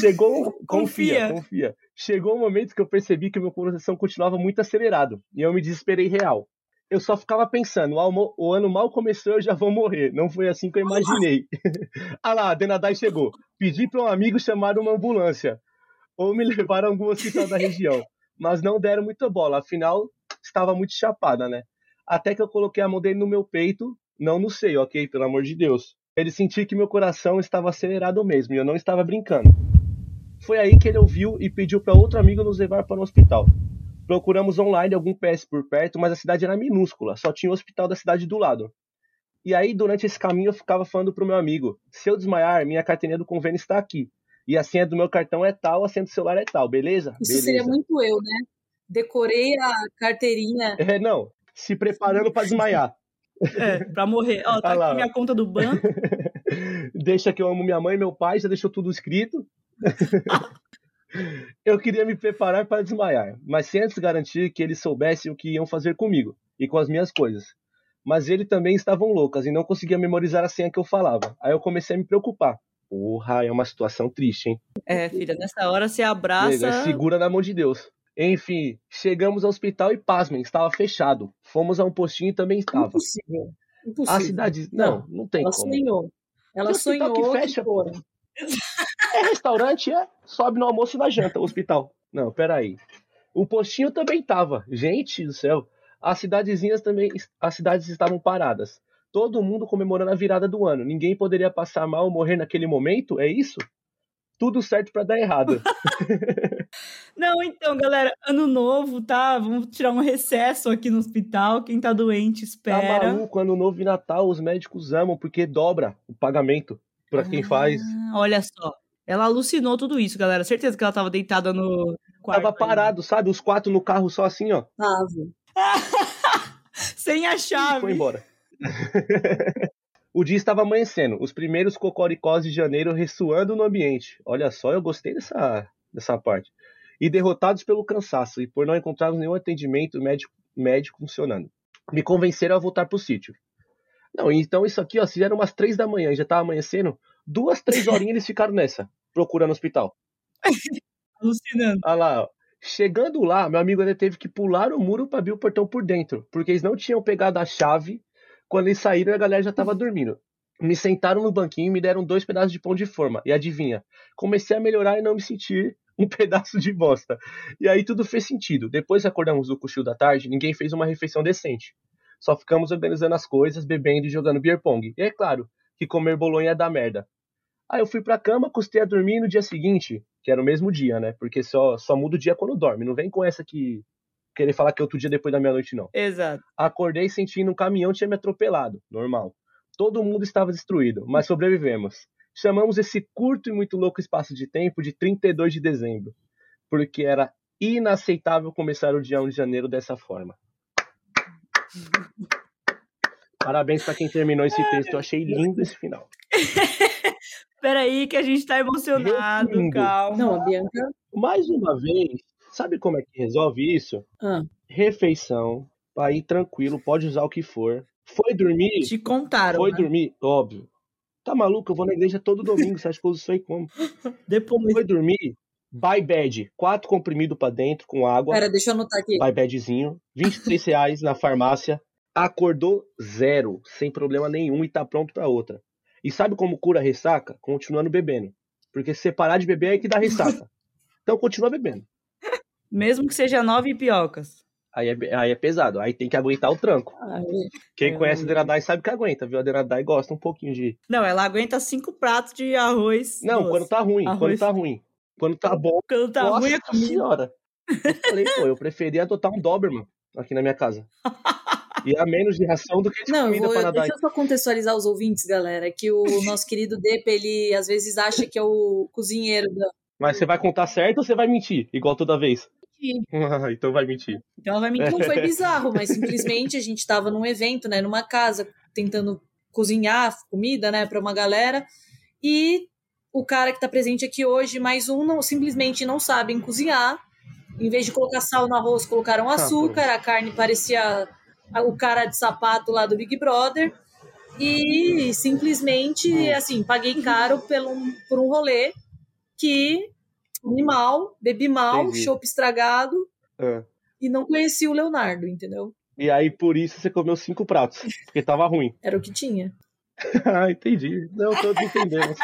Chegou, confia, Confia. confia. Chegou o momento que eu percebi que o meu coração continuava muito acelerado e eu me desesperei real. Eu só ficava pensando, o, almo- o ano mal começou, eu já vou morrer. Não foi assim que eu imaginei. [LAUGHS] ah lá, a Denadai chegou. Pedi para um amigo chamar uma ambulância ou me [LAUGHS] levar a algum hospital da região. Mas não deram muita bola, afinal estava muito chapada, né? Até que eu coloquei a mão dele no meu peito, não no seio, ok? Pelo amor de Deus. Ele sentiu que meu coração estava acelerado mesmo e eu não estava brincando. Foi aí que ele ouviu e pediu para outro amigo nos levar para o hospital. Procuramos online algum PS por perto, mas a cidade era minúscula, só tinha o hospital da cidade do lado. E aí, durante esse caminho, eu ficava falando pro meu amigo: se eu desmaiar, minha carteirinha do convênio está aqui. E a senha do meu cartão é tal, a senha do celular é tal, beleza? Isso beleza. seria muito eu, né? Decorei a carteirinha. É, não. Se preparando para desmaiar. É, pra morrer. Ó, tá Ah aqui minha conta do banco. [LAUGHS] Deixa que eu amo minha mãe e meu pai, já deixou tudo escrito. [LAUGHS] eu queria me preparar para desmaiar, mas sem antes garantir que eles soubessem o que iam fazer comigo e com as minhas coisas. Mas eles também estavam loucas e não conseguiam memorizar a senha que eu falava. Aí eu comecei a me preocupar. Porra, é uma situação triste, hein? É, filha, nessa hora você Nega, abraça. segura na mão de Deus. Enfim, chegamos ao hospital e pasmem, estava fechado. Fomos a um postinho e também estava. Impossível. Impossível. A cidade. Não, não tem Ela como. sonhou. Ela Que sonhou que fecha, foram. [LAUGHS] É restaurante, é? Sobe no almoço e na janta, o hospital. Não, peraí. O postinho também tava. Gente do céu. As cidadezinhas também. As cidades estavam paradas. Todo mundo comemorando a virada do ano. Ninguém poderia passar mal ou morrer naquele momento? É isso? Tudo certo pra dar errado. [LAUGHS] Não, então, galera, ano novo, tá? Vamos tirar um recesso aqui no hospital. Quem tá doente, Tá espera. maluco? Ano novo e Natal, os médicos amam porque dobra o pagamento pra quem faz. Ah, olha só. Ela alucinou tudo isso, galera. Certeza que ela tava deitada no quarto. Tava aí. parado, sabe? Os quatro no carro só assim, ó. Tava. [LAUGHS] Sem a E chave. foi embora. [LAUGHS] o dia estava amanhecendo, os primeiros cocoricós de janeiro ressoando no ambiente. Olha só, eu gostei dessa, dessa parte. E derrotados pelo cansaço e por não encontrarmos nenhum atendimento médico, médico funcionando. Me convenceram a voltar pro sítio. Não, então isso aqui, ó, se eram umas três da manhã e já tava amanhecendo, duas, três horinhas eles ficaram nessa, procurando hospital. [LAUGHS] Alucinando. Olha lá, ó. Chegando lá, meu amigo ainda teve que pular o muro para abrir o portão por dentro, porque eles não tinham pegado a chave. Quando eles saíram, a galera já tava dormindo. Me sentaram no banquinho e me deram dois pedaços de pão de forma. E adivinha? Comecei a melhorar e não me sentir um [LAUGHS] pedaço de bosta. E aí tudo fez sentido. Depois que acordamos do cochilo da tarde, ninguém fez uma refeição decente. Só ficamos organizando as coisas, bebendo e jogando beer pong. E é claro que comer bolonha dar merda. Aí eu fui pra cama, custei a dormir e no dia seguinte, que era o mesmo dia, né? Porque só, só muda o dia quando dorme. Não vem com essa que querer falar que é outro dia depois da meia-noite, não. Exato. Acordei sentindo um caminhão tinha me atropelado. Normal. Todo mundo estava destruído, mas sobrevivemos. Chamamos esse curto e muito louco espaço de tempo de 32 de dezembro, porque era inaceitável começar o dia 1 de janeiro dessa forma. Parabéns para quem terminou esse texto, eu achei lindo esse final. [LAUGHS] Peraí, que a gente tá emocionado, Resumindo. calma. Não, a Bianca. Mais uma vez, sabe como é que resolve isso? Ah, Refeição, para ir tranquilo, pode usar o que for. Foi dormir, Te contaram, foi né? dormir, óbvio. Tá maluco? Eu vou na igreja todo domingo, você acha que eu uso isso aí como? Depois. Foi dormir, buy bad, quatro comprimidos pra dentro com água, pera, deixa eu anotar aqui. buy badzinho, 23 reais na farmácia, acordou zero, sem problema nenhum e tá pronto pra outra. E sabe como cura a ressaca? Continuando bebendo. Porque se você parar de beber é que dá ressaca. [LAUGHS] Então continua bebendo. Mesmo que seja nove piocas. Aí é, aí é pesado, aí tem que aguentar o tranco. Ah, Quem conhece a Deradai sabe que aguenta, viu? A Deradai gosta um pouquinho de. Não, ela aguenta cinco pratos de arroz. Não, doce. quando tá ruim, quando Arroz. tá ruim. Quando tá bom, Quando tá nossa ruim é comida. senhora. Eu falei, pô, eu preferia adotar um Doberman aqui na minha casa. [LAUGHS] E a menos de ração do que de Não, comida vou, pra nadar. deixa eu só contextualizar os ouvintes, galera, que o [LAUGHS] nosso querido Depa, ele às vezes acha que é o cozinheiro da... Mas você vai contar certo ou você vai mentir? Igual toda vez? [LAUGHS] Ah, então vai mentir. Então ela vai mentir. Não foi [LAUGHS] bizarro, mas simplesmente a gente tava num evento, né, numa casa, tentando cozinhar comida, né, pra uma galera, e o cara que tá presente aqui hoje, mais um, não, simplesmente não sabem cozinhar. Em vez de colocar sal no arroz, colocaram açúcar, a carne parecia o cara de sapato lá do Big Brother. E simplesmente, assim, paguei caro pelo, por um rolê que comi mal, bebi mal, chopp estragado Ah. e não conheci o Leonardo, entendeu? E aí, por isso, você comeu cinco pratos. Porque tava ruim. Era o que tinha. [LAUGHS] ah, entendi. Não, todos entendemos.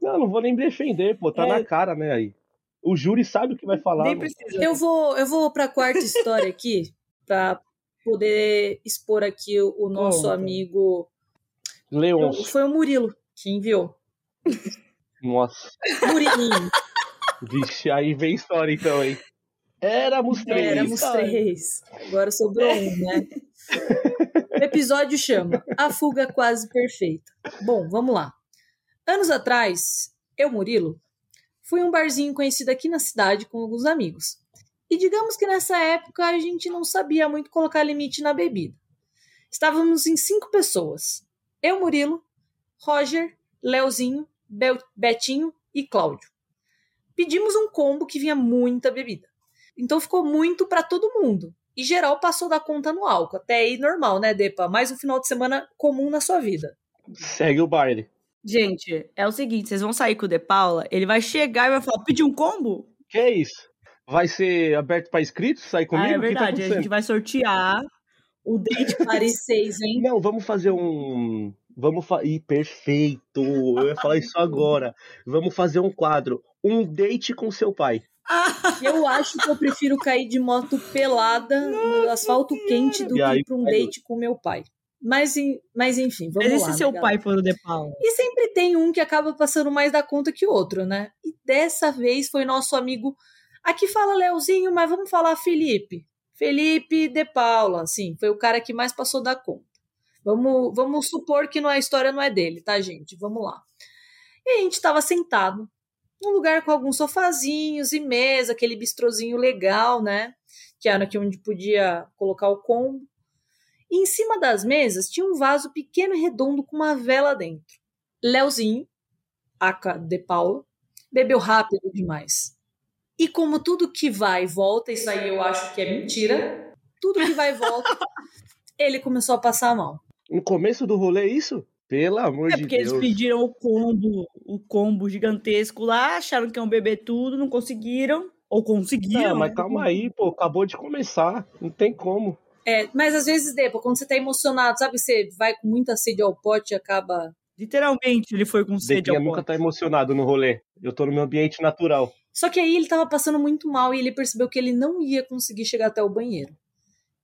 Não, não vou nem defender, pô. Tá É. na cara, né, aí. O júri sabe o que vai falar. Nem mano. precisa. Eu vou, eu vou para a quarta história aqui, para poder expor aqui o, nosso Conta. amigo. Leôncio. Foi o Murilo que enviou. Nossa. Murilinho. Vixe, aí vem história então, hein? Éramos três. Éramos três. Agora sobrou um, né? O episódio chama A Fuga Quase Perfeita. Bom, vamos lá. Anos atrás, eu, Murilo, fui a um barzinho conhecido aqui na cidade com alguns amigos. E digamos que nessa época a gente não sabia muito colocar limite na bebida. Estávamos em cinco pessoas. Eu, Murilo, Roger, Leozinho, Bel- Betinho e Cláudio. Pedimos um combo que vinha muita bebida. Então ficou muito para todo mundo. E geral passou da conta no álcool. Até aí normal, né, Depa? Mais um final de semana comum na sua vida. Segue o baile. Gente, é o seguinte, vocês vão sair com o De Paula, ele vai chegar e vai falar, pedir um combo? Que é isso? Vai ser aberto pra inscritos? Sair comigo? ah, é que tá verdade, a acontecendo? gente vai sortear o date Paris [LAUGHS] 6, hein? Não, vamos fazer um. Vamos fa... Ih, perfeito! Eu ia falar isso agora. Vamos fazer um quadro. Um date com seu pai. [LAUGHS] Eu acho que eu prefiro cair de moto pelada no asfalto quente do E aí, que ir pra um date com meu pai. Mas, mas enfim, vamos Mas e lá. se seu né, pai for o De Paula? E sempre tem um que acaba passando mais da conta que o outro, né? E dessa vez foi nosso amigo. Aqui fala Leozinho, mas vamos falar Felipe. Felipe de Paula, sim, foi o cara que mais passou da conta. Vamos, vamos supor que não, a história não é dele, tá, gente? Vamos lá. E a gente estava sentado num lugar com alguns sofazinhos e mesa, aquele bistrozinho legal, né? Que era aqui onde podia colocar o combo. E em cima das mesas tinha um vaso pequeno e redondo com uma vela dentro. Leozinho, aca de Paula, bebeu rápido demais. E como tudo que vai e volta, isso aí eu acho que é mentira, tudo que vai e volta, [LAUGHS] ele começou a passar mal. No começo do rolê, isso? Pelo amor É de porque eles Deus. pediram o combo, o combo gigantesco lá, acharam que iam beber tudo, não conseguiram. Ou conseguiram. Não, mas né? calma aí, pô. Acabou de começar. Não tem como. É, mas às vezes, Depa, quando você tá emocionado, sabe, você vai com muita sede ao pote e acaba. Literalmente, ele foi com sede Depinha ao nunca pote. tá emocionado no rolê. Eu tô no meu ambiente natural. Só que aí ele tava passando muito mal e ele percebeu que ele não ia conseguir chegar até o banheiro.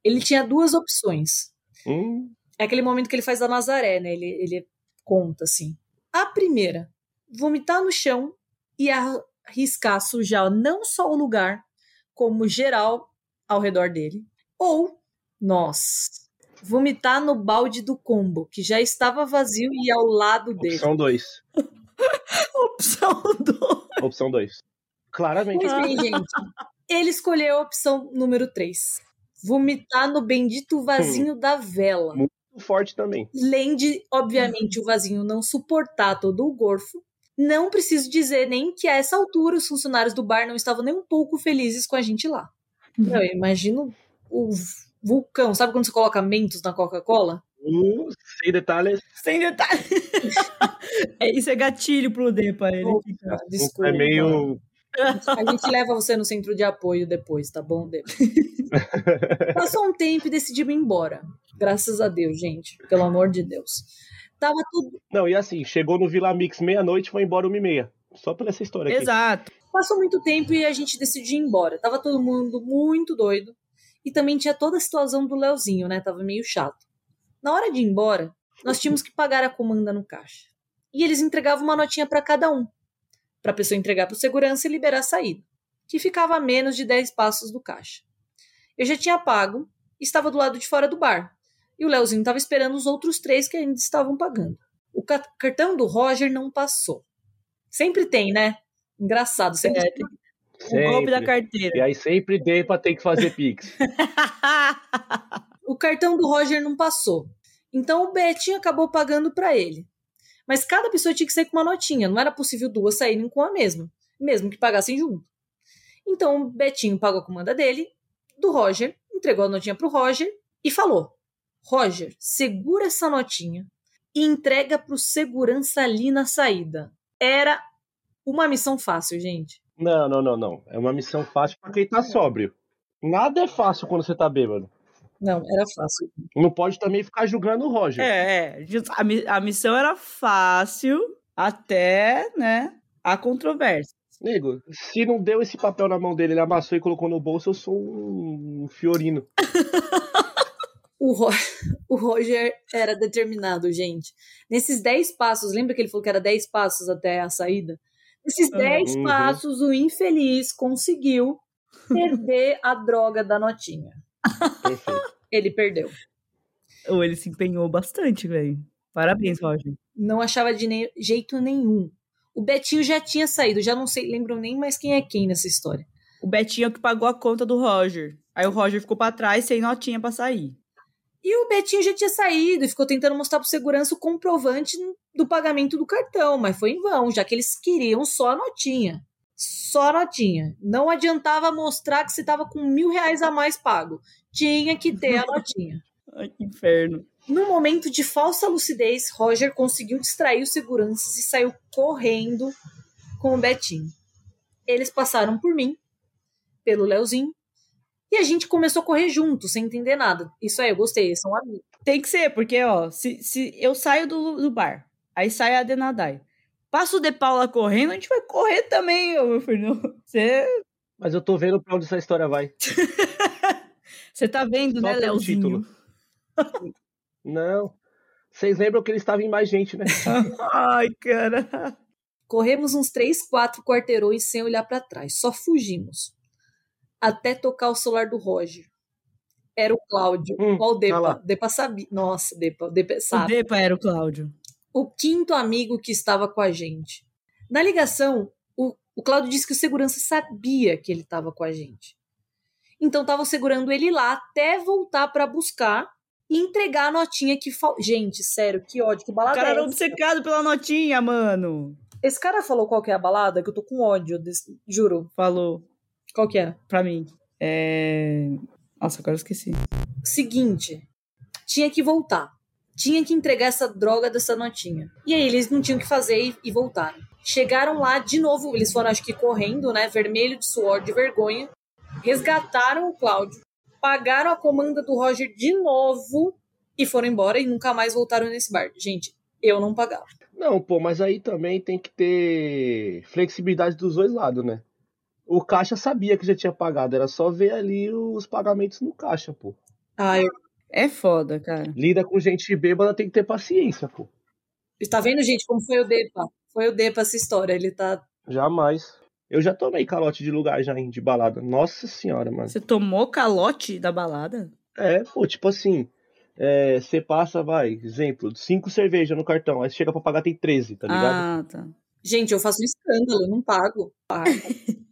Ele tinha duas opções. Hum, É aquele momento que ele faz da Nazaré, né? Ele, ele conta assim. A primeira, vomitar no chão e arriscar sujar não só o lugar, como geral ao redor dele. Ou, nós, vomitar no balde do combo, que já estava vazio e ao lado dele. [LAUGHS] opção 2. Opção do. Opção 2. Claramente. Bem, gente, ele escolheu a opção número 3. Vomitar no bendito vasinho da vela. Forte também. Além de, obviamente, o vasinho não suportar todo o gorfo, não preciso dizer nem que a essa altura os funcionários do bar não estavam nem um pouco felizes com a gente lá. Eu imagino o vulcão. Sabe quando você coloca mentos na Coca-Cola? Uh, sem detalhes. Sem detalhe. [LAUGHS] é, isso é gatilho pro Depa. Ele fica. Desculpa. É meio. A gente leva você no centro de apoio depois, tá bom? Depois. [LAUGHS] Passou um tempo e decidimos ir embora. Graças a Deus, gente. Pelo amor de Deus. Tava tudo. Não, e assim, chegou no Vila Mix meia-noite foi embora uma e meia. Só por essa história aqui. Exato. Passou muito tempo e a gente decidiu ir embora. Tava todo mundo muito doido. E também tinha toda a situação do Leozinho, né? Tava meio chato. Na hora de ir embora, nós tínhamos que pagar a comanda no caixa. E eles entregavam uma notinha para cada um. Pra pessoa entregar pro segurança e liberar a saída. Que ficava a menos de 10 passos do caixa. Eu já tinha pago e estava do lado de fora do bar. E o Leozinho estava esperando os outros três que ainda estavam pagando. O ca- cartão do Roger não passou. Sempre tem, né? Engraçado. Sempre É, tem o golpe da Sempre. carteira. E aí sempre dei pra ter que fazer Pix. [LAUGHS] O cartão do Roger não passou. Então o Betinho acabou pagando para ele. Mas cada pessoa tinha que sair com uma notinha, não era possível duas saírem com a mesma, mesmo que pagassem junto. Então o Betinho pagou a comanda dele, do Roger, entregou a notinha pro Roger e falou: Roger, segura essa notinha e entrega pro segurança ali na saída. Era uma missão fácil, gente. Não, não, não, não. É uma missão fácil pra quem tá sóbrio. Nada é fácil quando você tá bêbado. Não, era fácil. Não pode também ficar julgando o Roger. É, é. A, a missão era fácil até, né, a controvérsia. Nego, se não deu esse papel na mão dele, ele amassou e colocou no bolso, eu sou um fiorino. [LAUGHS] O, Ro- o Roger era determinado, gente. Nesses 10 passos, lembra que ele falou que era 10 passos até a saída? Nesses 10 Uhum. passos, o infeliz conseguiu perder a droga da notinha. Perfeito. Ele perdeu. Ou ele se empenhou bastante, velho. Parabéns, Roger. Não achava de nem- jeito nenhum. O Betinho já tinha saído, já não sei, lembro nem mais quem é quem nessa história. O Betinho é o que pagou a conta do Roger. Aí o Roger ficou pra trás sem notinha pra sair. E o Betinho já tinha saído e ficou tentando mostrar pro segurança o comprovante do pagamento do cartão, mas foi em vão, já que eles queriam só a notinha. Só a notinha. Não adiantava mostrar que você tava com mil reais a mais pago. Tinha que ter a notinha. [LAUGHS] Ai, que inferno. Num momento de falsa lucidez, Roger conseguiu distrair os seguranças e saiu correndo com o Betinho. Eles passaram por mim, pelo Leozinho, e a gente começou a correr junto, sem entender nada. Isso aí, eu gostei, são amigos. Tem que ser, porque, ó, se, se eu saio do, do bar, aí sai a Denadai, passa o De Paula correndo, a gente vai correr também, meu filho. Você, Mas eu tô vendo pra onde essa história vai. [LAUGHS] você tá vendo, Só né, título. Não. Vocês lembram que eles estavam em mais gente, né? [LAUGHS] Ai, cara. Corremos uns três, quatro quarteirões sem olhar pra trás, só fugimos. Até tocar o celular do Roger. Era o Cláudio. Hum, o tá Depa. lá. Depa sabia. Nossa, Depa, Depa O sabe. Depa era o Cláudio. O quinto amigo que estava com a gente. Na ligação, o, o Claudio disse que o segurança sabia que ele estava com a gente. Então estavam segurando ele lá até voltar para buscar e entregar a notinha que fal... Gente, sério, que ódio, que O balada cara é era obcecado pela notinha, mano. Esse cara falou qual que é a balada, que eu tô com ódio, desse... juro. Falou Qual que é? pra mim. É... Nossa, agora eu esqueci. Seguinte, tinha que voltar. Tinha que entregar essa droga dessa notinha. E aí eles não tinham o que fazer e, e voltaram. Chegaram lá de novo, eles foram acho que correndo, né? Vermelho de suor, de vergonha. Resgataram o Cláudio. Pagaram a comanda do Roger de novo e foram embora e nunca mais voltaram nesse bar. Gente, eu não pagava. Não, pô, mas aí também tem que ter flexibilidade dos dois lados, né? O caixa sabia que já tinha pagado, era só ver ali os pagamentos no caixa, pô. Ah, eu... É foda, cara. Lida com gente bêbada, tem que ter paciência, pô. Tá vendo, gente, como foi o Depa? Foi o Depa essa história. Ele tá. Jamais. Eu já tomei calote de lugar já, hein, de balada. Nossa senhora, mano. Você tomou calote da balada? É, pô, tipo assim, é, você passa, vai, exemplo, cinco cervejas no cartão, aí chega pra pagar tem 13, tá ligado? Ah, tá. Gente, eu faço um escândalo, eu não pago. [LAUGHS]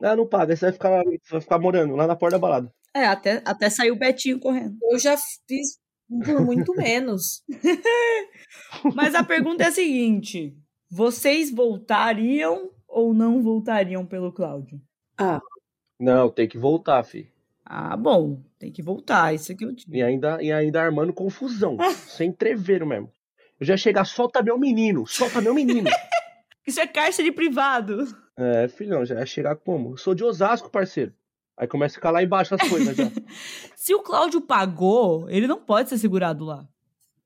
Ah, não paga, aí você vai ficar, lá- vai ficar morando lá na porta da balada. É, até, até saiu o Betinho correndo. Eu já fiz por muito menos. [LAUGHS] Mas a pergunta é a seguinte: vocês voltariam ou não voltariam pelo Cláudio? Não, tem que voltar, fi. Ah, bom, tem que voltar, isso que eu digo. E ainda, e ainda armando confusão, [LAUGHS] sem treveiro mesmo. Eu já ia chegar, solta meu menino, solta meu menino. [LAUGHS] Isso é cárcere privado. é, filhão, já ia chegar como? Eu sou de Osasco, parceiro. Aí começa a ficar lá embaixo as coisas já. [LAUGHS] Se o Cláudio pagou, ele não pode ser segurado lá.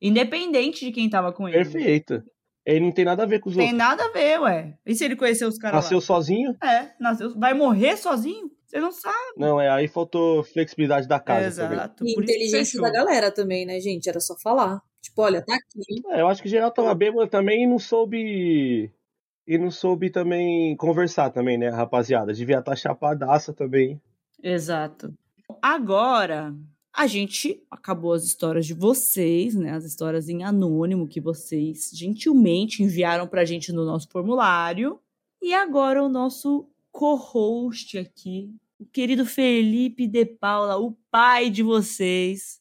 Independente de quem tava com ele. Perfeito. Ele não tem nada a ver com os Tem outros. nada a ver, ué. E se ele conhecer os caras Nasceu sozinho? É, nasceu. Vai morrer sozinho? Você não sabe. Não, é aí faltou flexibilidade da casa. também. Exato. E inteligência da galera também, né, gente? Era só falar. Tipo, olha, tá aqui. É, eu acho que geral tava bêbado também e não soube. E não soube também conversar também, né, rapaziada? Devia estar chapadaça também. Exato. Agora, a gente acabou as histórias de vocês, né? As histórias em anônimo que vocês gentilmente enviaram pra gente no nosso formulário. E agora o nosso co-host aqui, o querido Felipe De Paula, o pai de vocês,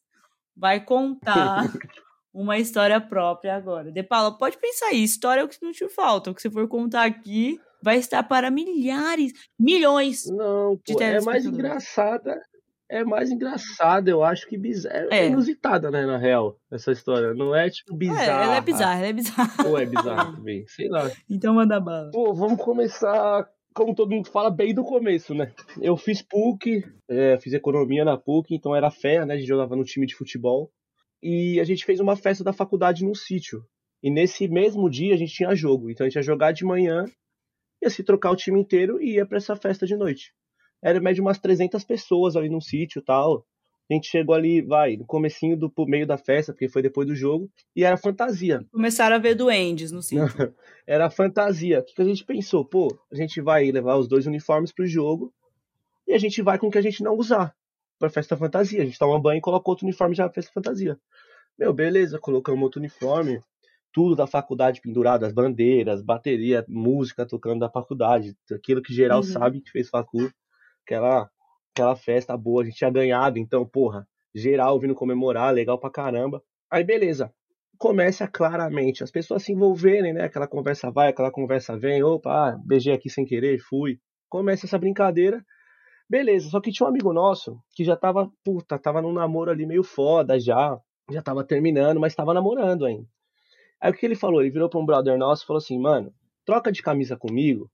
vai contar [LAUGHS] uma história própria agora. De Paula, pode pensar aí, história é o que não te falta. O que você for contar aqui vai estar para milhares, milhões Não, De pô, é mais engraçada. É mais engraçada, eu acho que bizarra. É, É. inusitada, né, na real, essa história. Não é tipo bizarra. É, ela é bizarra, ela é bizarra. Ou é bizarra [LAUGHS] também, sei lá. Então manda bala. Pô, vamos começar, como todo mundo fala, bem do começo, né? Eu fiz PUC, é, fiz economia na PUC, então era fé, né? A gente jogava no time de futebol. E a gente fez uma festa da faculdade num sítio. E nesse mesmo dia a gente tinha jogo. Então a gente ia jogar de manhã, ia se trocar o time inteiro e ia pra essa festa de noite. Era média umas 300 pessoas ali no sítio e tal. A gente chegou ali, vai, no comecinho do meio da festa, porque foi depois do jogo, e era fantasia. Começaram a ver duendes no sítio. [LAUGHS] Era fantasia. O que, que a gente pensou? Pô, a gente vai levar os dois uniformes pro jogo e a gente vai com o que a gente não usar pra festa fantasia. A gente toma banho e coloca outro uniforme já pra festa fantasia. Meu, beleza, colocamos outro uniforme, tudo da faculdade pendurado, as bandeiras, bateria, música tocando da faculdade, aquilo que geral Uhum. sabe que fez facu, aquela, aquela festa boa, a gente tinha ganhado, então, porra, geral vindo comemorar, legal pra caramba. Aí, beleza começa claramente as pessoas se envolverem, né? Aquela conversa vai, aquela conversa vem, opa, ah, beijei aqui sem querer, fui. Começa essa brincadeira. Beleza, só que tinha um amigo nosso que já tava, puta, tava num namoro ali meio foda já. Já tava terminando, mas tava namorando ainda. Aí o que ele falou? Ele virou pra um brother nosso e falou assim, mano, troca de camisa comigo,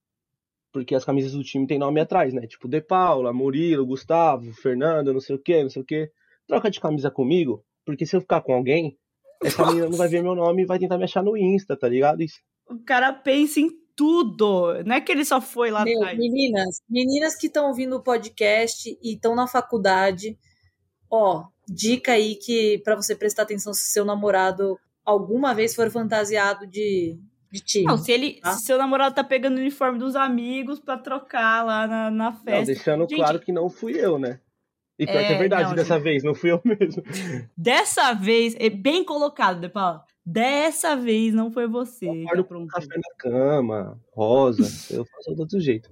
porque as camisas do time tem nome atrás, né? Tipo, De Paula, Murilo, Gustavo, Fernando, não sei o que, não sei o que. Troca de camisa comigo, porque se eu ficar com alguém, essa menina não vai ver meu nome e vai tentar me achar no Insta, tá ligado? Isso. O cara pensa em tudo. Não é que ele só foi lá Meu, atrás. meninas, meninas que estão ouvindo o podcast e estão na faculdade, ó, dica aí que para você prestar atenção se seu namorado alguma vez for fantasiado de, de time. Não, se ele, Tá. se seu namorado tá pegando o uniforme dos amigos pra trocar lá na, na Não, festa. deixando Gente, claro que não fui eu, né? E pior que é É, verdade não, dessa gente. vez, não fui eu mesmo. [LAUGHS] Dessa vez, é bem colocado, De Paula. Dessa vez não foi você acordo aprontou. Café na cama, rosa, [LAUGHS] eu faço de outro jeito.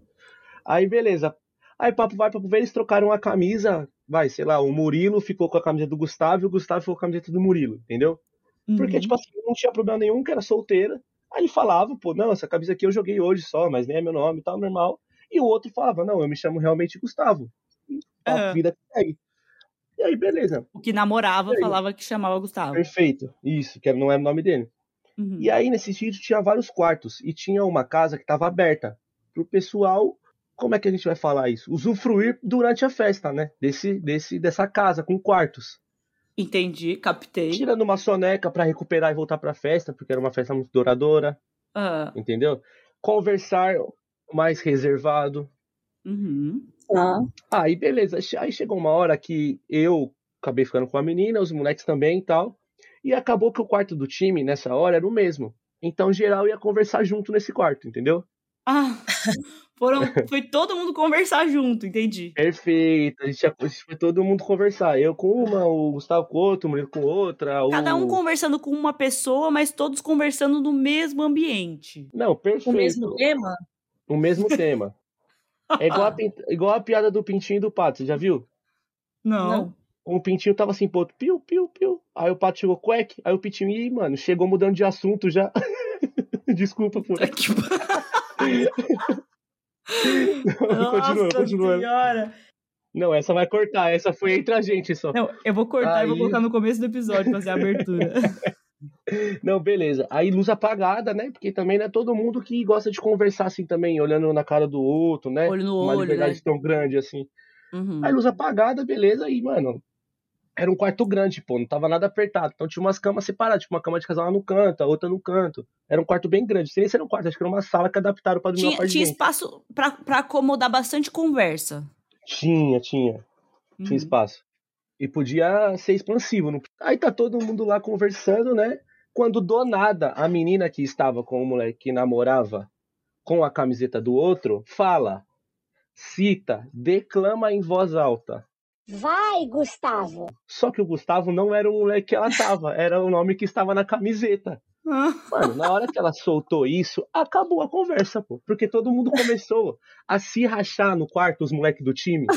Aí, beleza. Aí, papo vai, papo vem, eles trocaram a camisa, vai, sei lá, o Murilo ficou com a camisa do Gustavo e o Gustavo ficou com a camiseta do Murilo, entendeu? Porque, Uhum. tipo assim, não tinha problema nenhum, que era solteira. Aí ele falava, pô, não, essa camisa aqui eu joguei hoje só, mas nem é meu nome e tal, normal. E o outro falava, não, eu me chamo realmente Gustavo. E a vida segue. E aí, beleza. O que namorava falava que chamava Gustavo. Perfeito. Isso, que não era o nome dele. Uhum. E aí, nesse sítio, tinha vários quartos. E tinha uma casa que estava aberta pro pessoal. Como é que a gente vai falar isso? Usufruir durante a festa, né? Desse, desse, dessa casa, com quartos. Entendi, captei. Tirando uma soneca para recuperar e voltar pra festa, porque era uma festa muito douradora, Ah, entendeu? Conversar mais reservado. uhum. Tá. Aí, beleza. Aí chegou uma hora que eu acabei ficando com a menina, os moleques também e tal. E acabou que o quarto do time, nessa hora, era o mesmo. Então, geral ia conversar junto nesse quarto, entendeu? Ah, [LAUGHS] foram, foi todo mundo conversar junto, entendi. Perfeito. A gente, a gente foi todo mundo conversar. Eu com uma, o Gustavo com outra, o Murilo com outra. o- Cada um conversando com uma pessoa, mas todos conversando no mesmo ambiente. Não, perfeito. O mesmo tema? O mesmo tema. É igual a, [LAUGHS] igual a piada do pintinho e do pato, você já viu? Não. Não. Um pintinho tava assim, pô, piu, piu, piu. Aí o pato chegou, cueque. Aí o pintinho, ih, mano, chegou mudando de assunto já. [LAUGHS] Desculpa, pô. Puta que [LAUGHS] Nossa continua. senhora. Não, essa vai cortar. Essa foi entre a gente só. Não, eu vou cortar e vou Aí- colocar no começo do episódio fazer a abertura. [LAUGHS] Não, beleza. Aí luz apagada, né? Porque também não é todo mundo que gosta de conversar assim também, olhando na cara do outro, né? Olho no Uma olho, liberdade né? tão grande assim. Uhum. Aí luz apagada, beleza. Aí, mano, era um quarto grande, pô, não tava nada apertado. Então tinha umas camas separadas, tipo uma cama de casal lá no canto, a outra no canto. Era um quarto bem grande. Sem nem ser um quarto, acho que era uma sala que adaptaram pra dormir Tinha, tinha espaço pra, pra acomodar bastante conversa. Tinha, tinha. Tinha Uhum. espaço. E podia ser expansivo. não- Aí tá todo mundo lá conversando, né? Quando do nada a menina que estava com o moleque que namorava com a camiseta do outro fala, cita, declama em voz alta. Vai, Gustavo. Só que o Gustavo não era o moleque que ela tava, era o nome que estava na camiseta. Ah, Mano, na hora que ela soltou isso, acabou a conversa, pô. Porque todo mundo começou a se rachar no quarto, os moleques do time.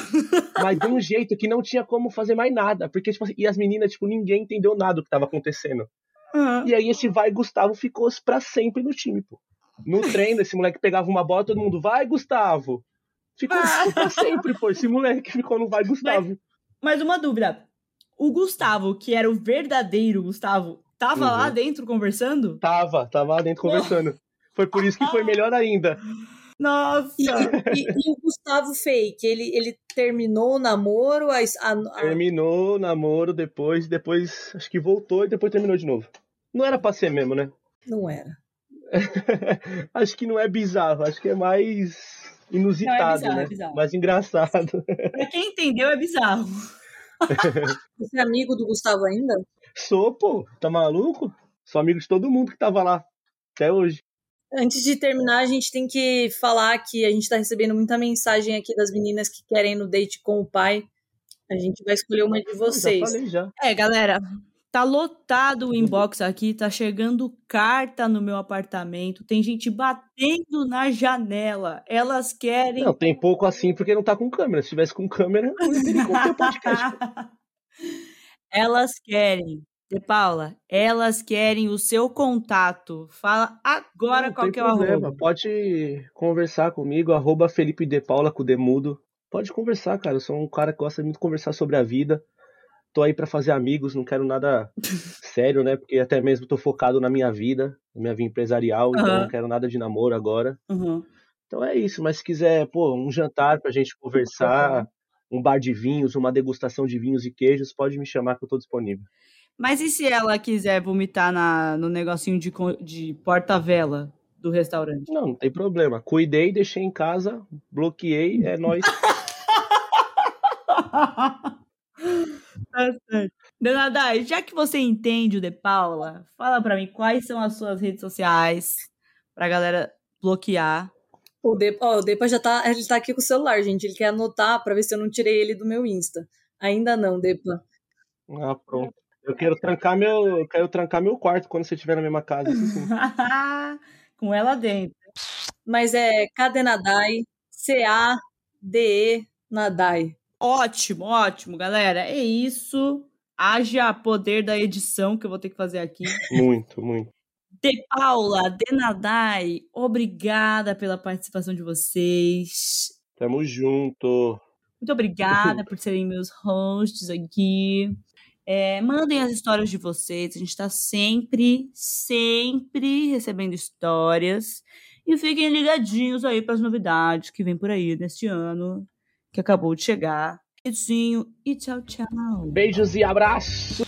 Mas de um jeito que não tinha como fazer mais nada. Porque, tipo assim, e as meninas, tipo, ninguém entendeu nada do que tava acontecendo. ah. E aí esse vai Gustavo ficou pra sempre no time, pô. No treino, esse moleque pegava uma bola, todo mundo, vai, Gustavo! Ficou ficou pra sempre, pô. Esse moleque ficou no vai, Gustavo. Mas uma dúvida. O Gustavo, que era o verdadeiro Gustavo, tava Uhum. lá dentro conversando? Tava, tava lá dentro conversando. Foi por isso que foi melhor ainda. Nossa! E, e- e o Gustavo Fake, ele, ele terminou o namoro? A- a- Terminou o namoro depois, depois acho que voltou e depois terminou de novo. Não era pra ser mesmo, né? Não era. [LAUGHS] acho que não é bizarro, acho que é mais inusitado, bizarro, né? é bizarro. Mais engraçado. Pra quem entendeu, é bizarro. [LAUGHS] Você é amigo do Gustavo ainda? Sou, pô, tá maluco? Sou amigo de todo mundo que tava lá, até hoje. Antes de terminar, a gente tem que falar que a gente tá recebendo muita mensagem aqui das meninas que querem ir no date com o pai. A gente vai escolher uma de Já vocês. falei já. É, galera, tá lotado o inbox aqui, tá chegando carta no meu apartamento, tem gente batendo na janela. Elas querem. Não, tem pouco assim porque não tá com câmera. Se tivesse com câmera, não podcast. [LAUGHS] Elas querem. De Paula, elas querem o seu contato. Fala agora Não qual que é o problema, arroba. Pode conversar comigo, arroba Felipe de Paula com o Demudo. Pode conversar, cara. Eu sou um cara que gosta muito de conversar sobre a vida. Tô aí pra fazer amigos, não quero nada [LAUGHS] sério, né? Porque até mesmo tô focado na minha vida, na minha vida empresarial, então Aham. não quero nada de namoro agora. Uhum. Então é isso, mas se quiser, pô, um jantar pra gente conversar, um bar de vinhos, uma degustação de vinhos e queijos, pode me chamar que eu tô disponível. Mas e se ela quiser vomitar na, no negocinho de, de porta-vela do restaurante? Não, não tem problema. Cuidei, deixei em casa, bloqueei, é [LAUGHS] nóis. [LAUGHS] Tá certo. Já que você entende o De Paula, fala pra mim quais são as suas redes sociais pra galera bloquear. O Depa, ó, o Depa já tá, ele tá aqui com o celular, gente. Ele quer anotar pra ver se eu não tirei ele do meu Insta. Ainda não, Depa. Ah, pronto. Eu quero trancar meu, eu quero trancar meu quarto quando você estiver na mesma casa. [LAUGHS] Com ela dentro. Mas é Cadenadai, C-A-D-E Nadai. Ótimo, ótimo, galera. É isso. Haja poder da edição que eu vou ter que fazer aqui. Muito, muito. De Paula, Denadai, obrigada pela participação de vocês. Tamo junto. Muito obrigada por serem meus hosts aqui. É, mandem as histórias de vocês. A gente está sempre, sempre recebendo histórias. E fiquem ligadinhos aí para as novidades que vem por aí neste ano, que acabou de chegar. Beijinho e tchau, tchau. Beijos e abraços.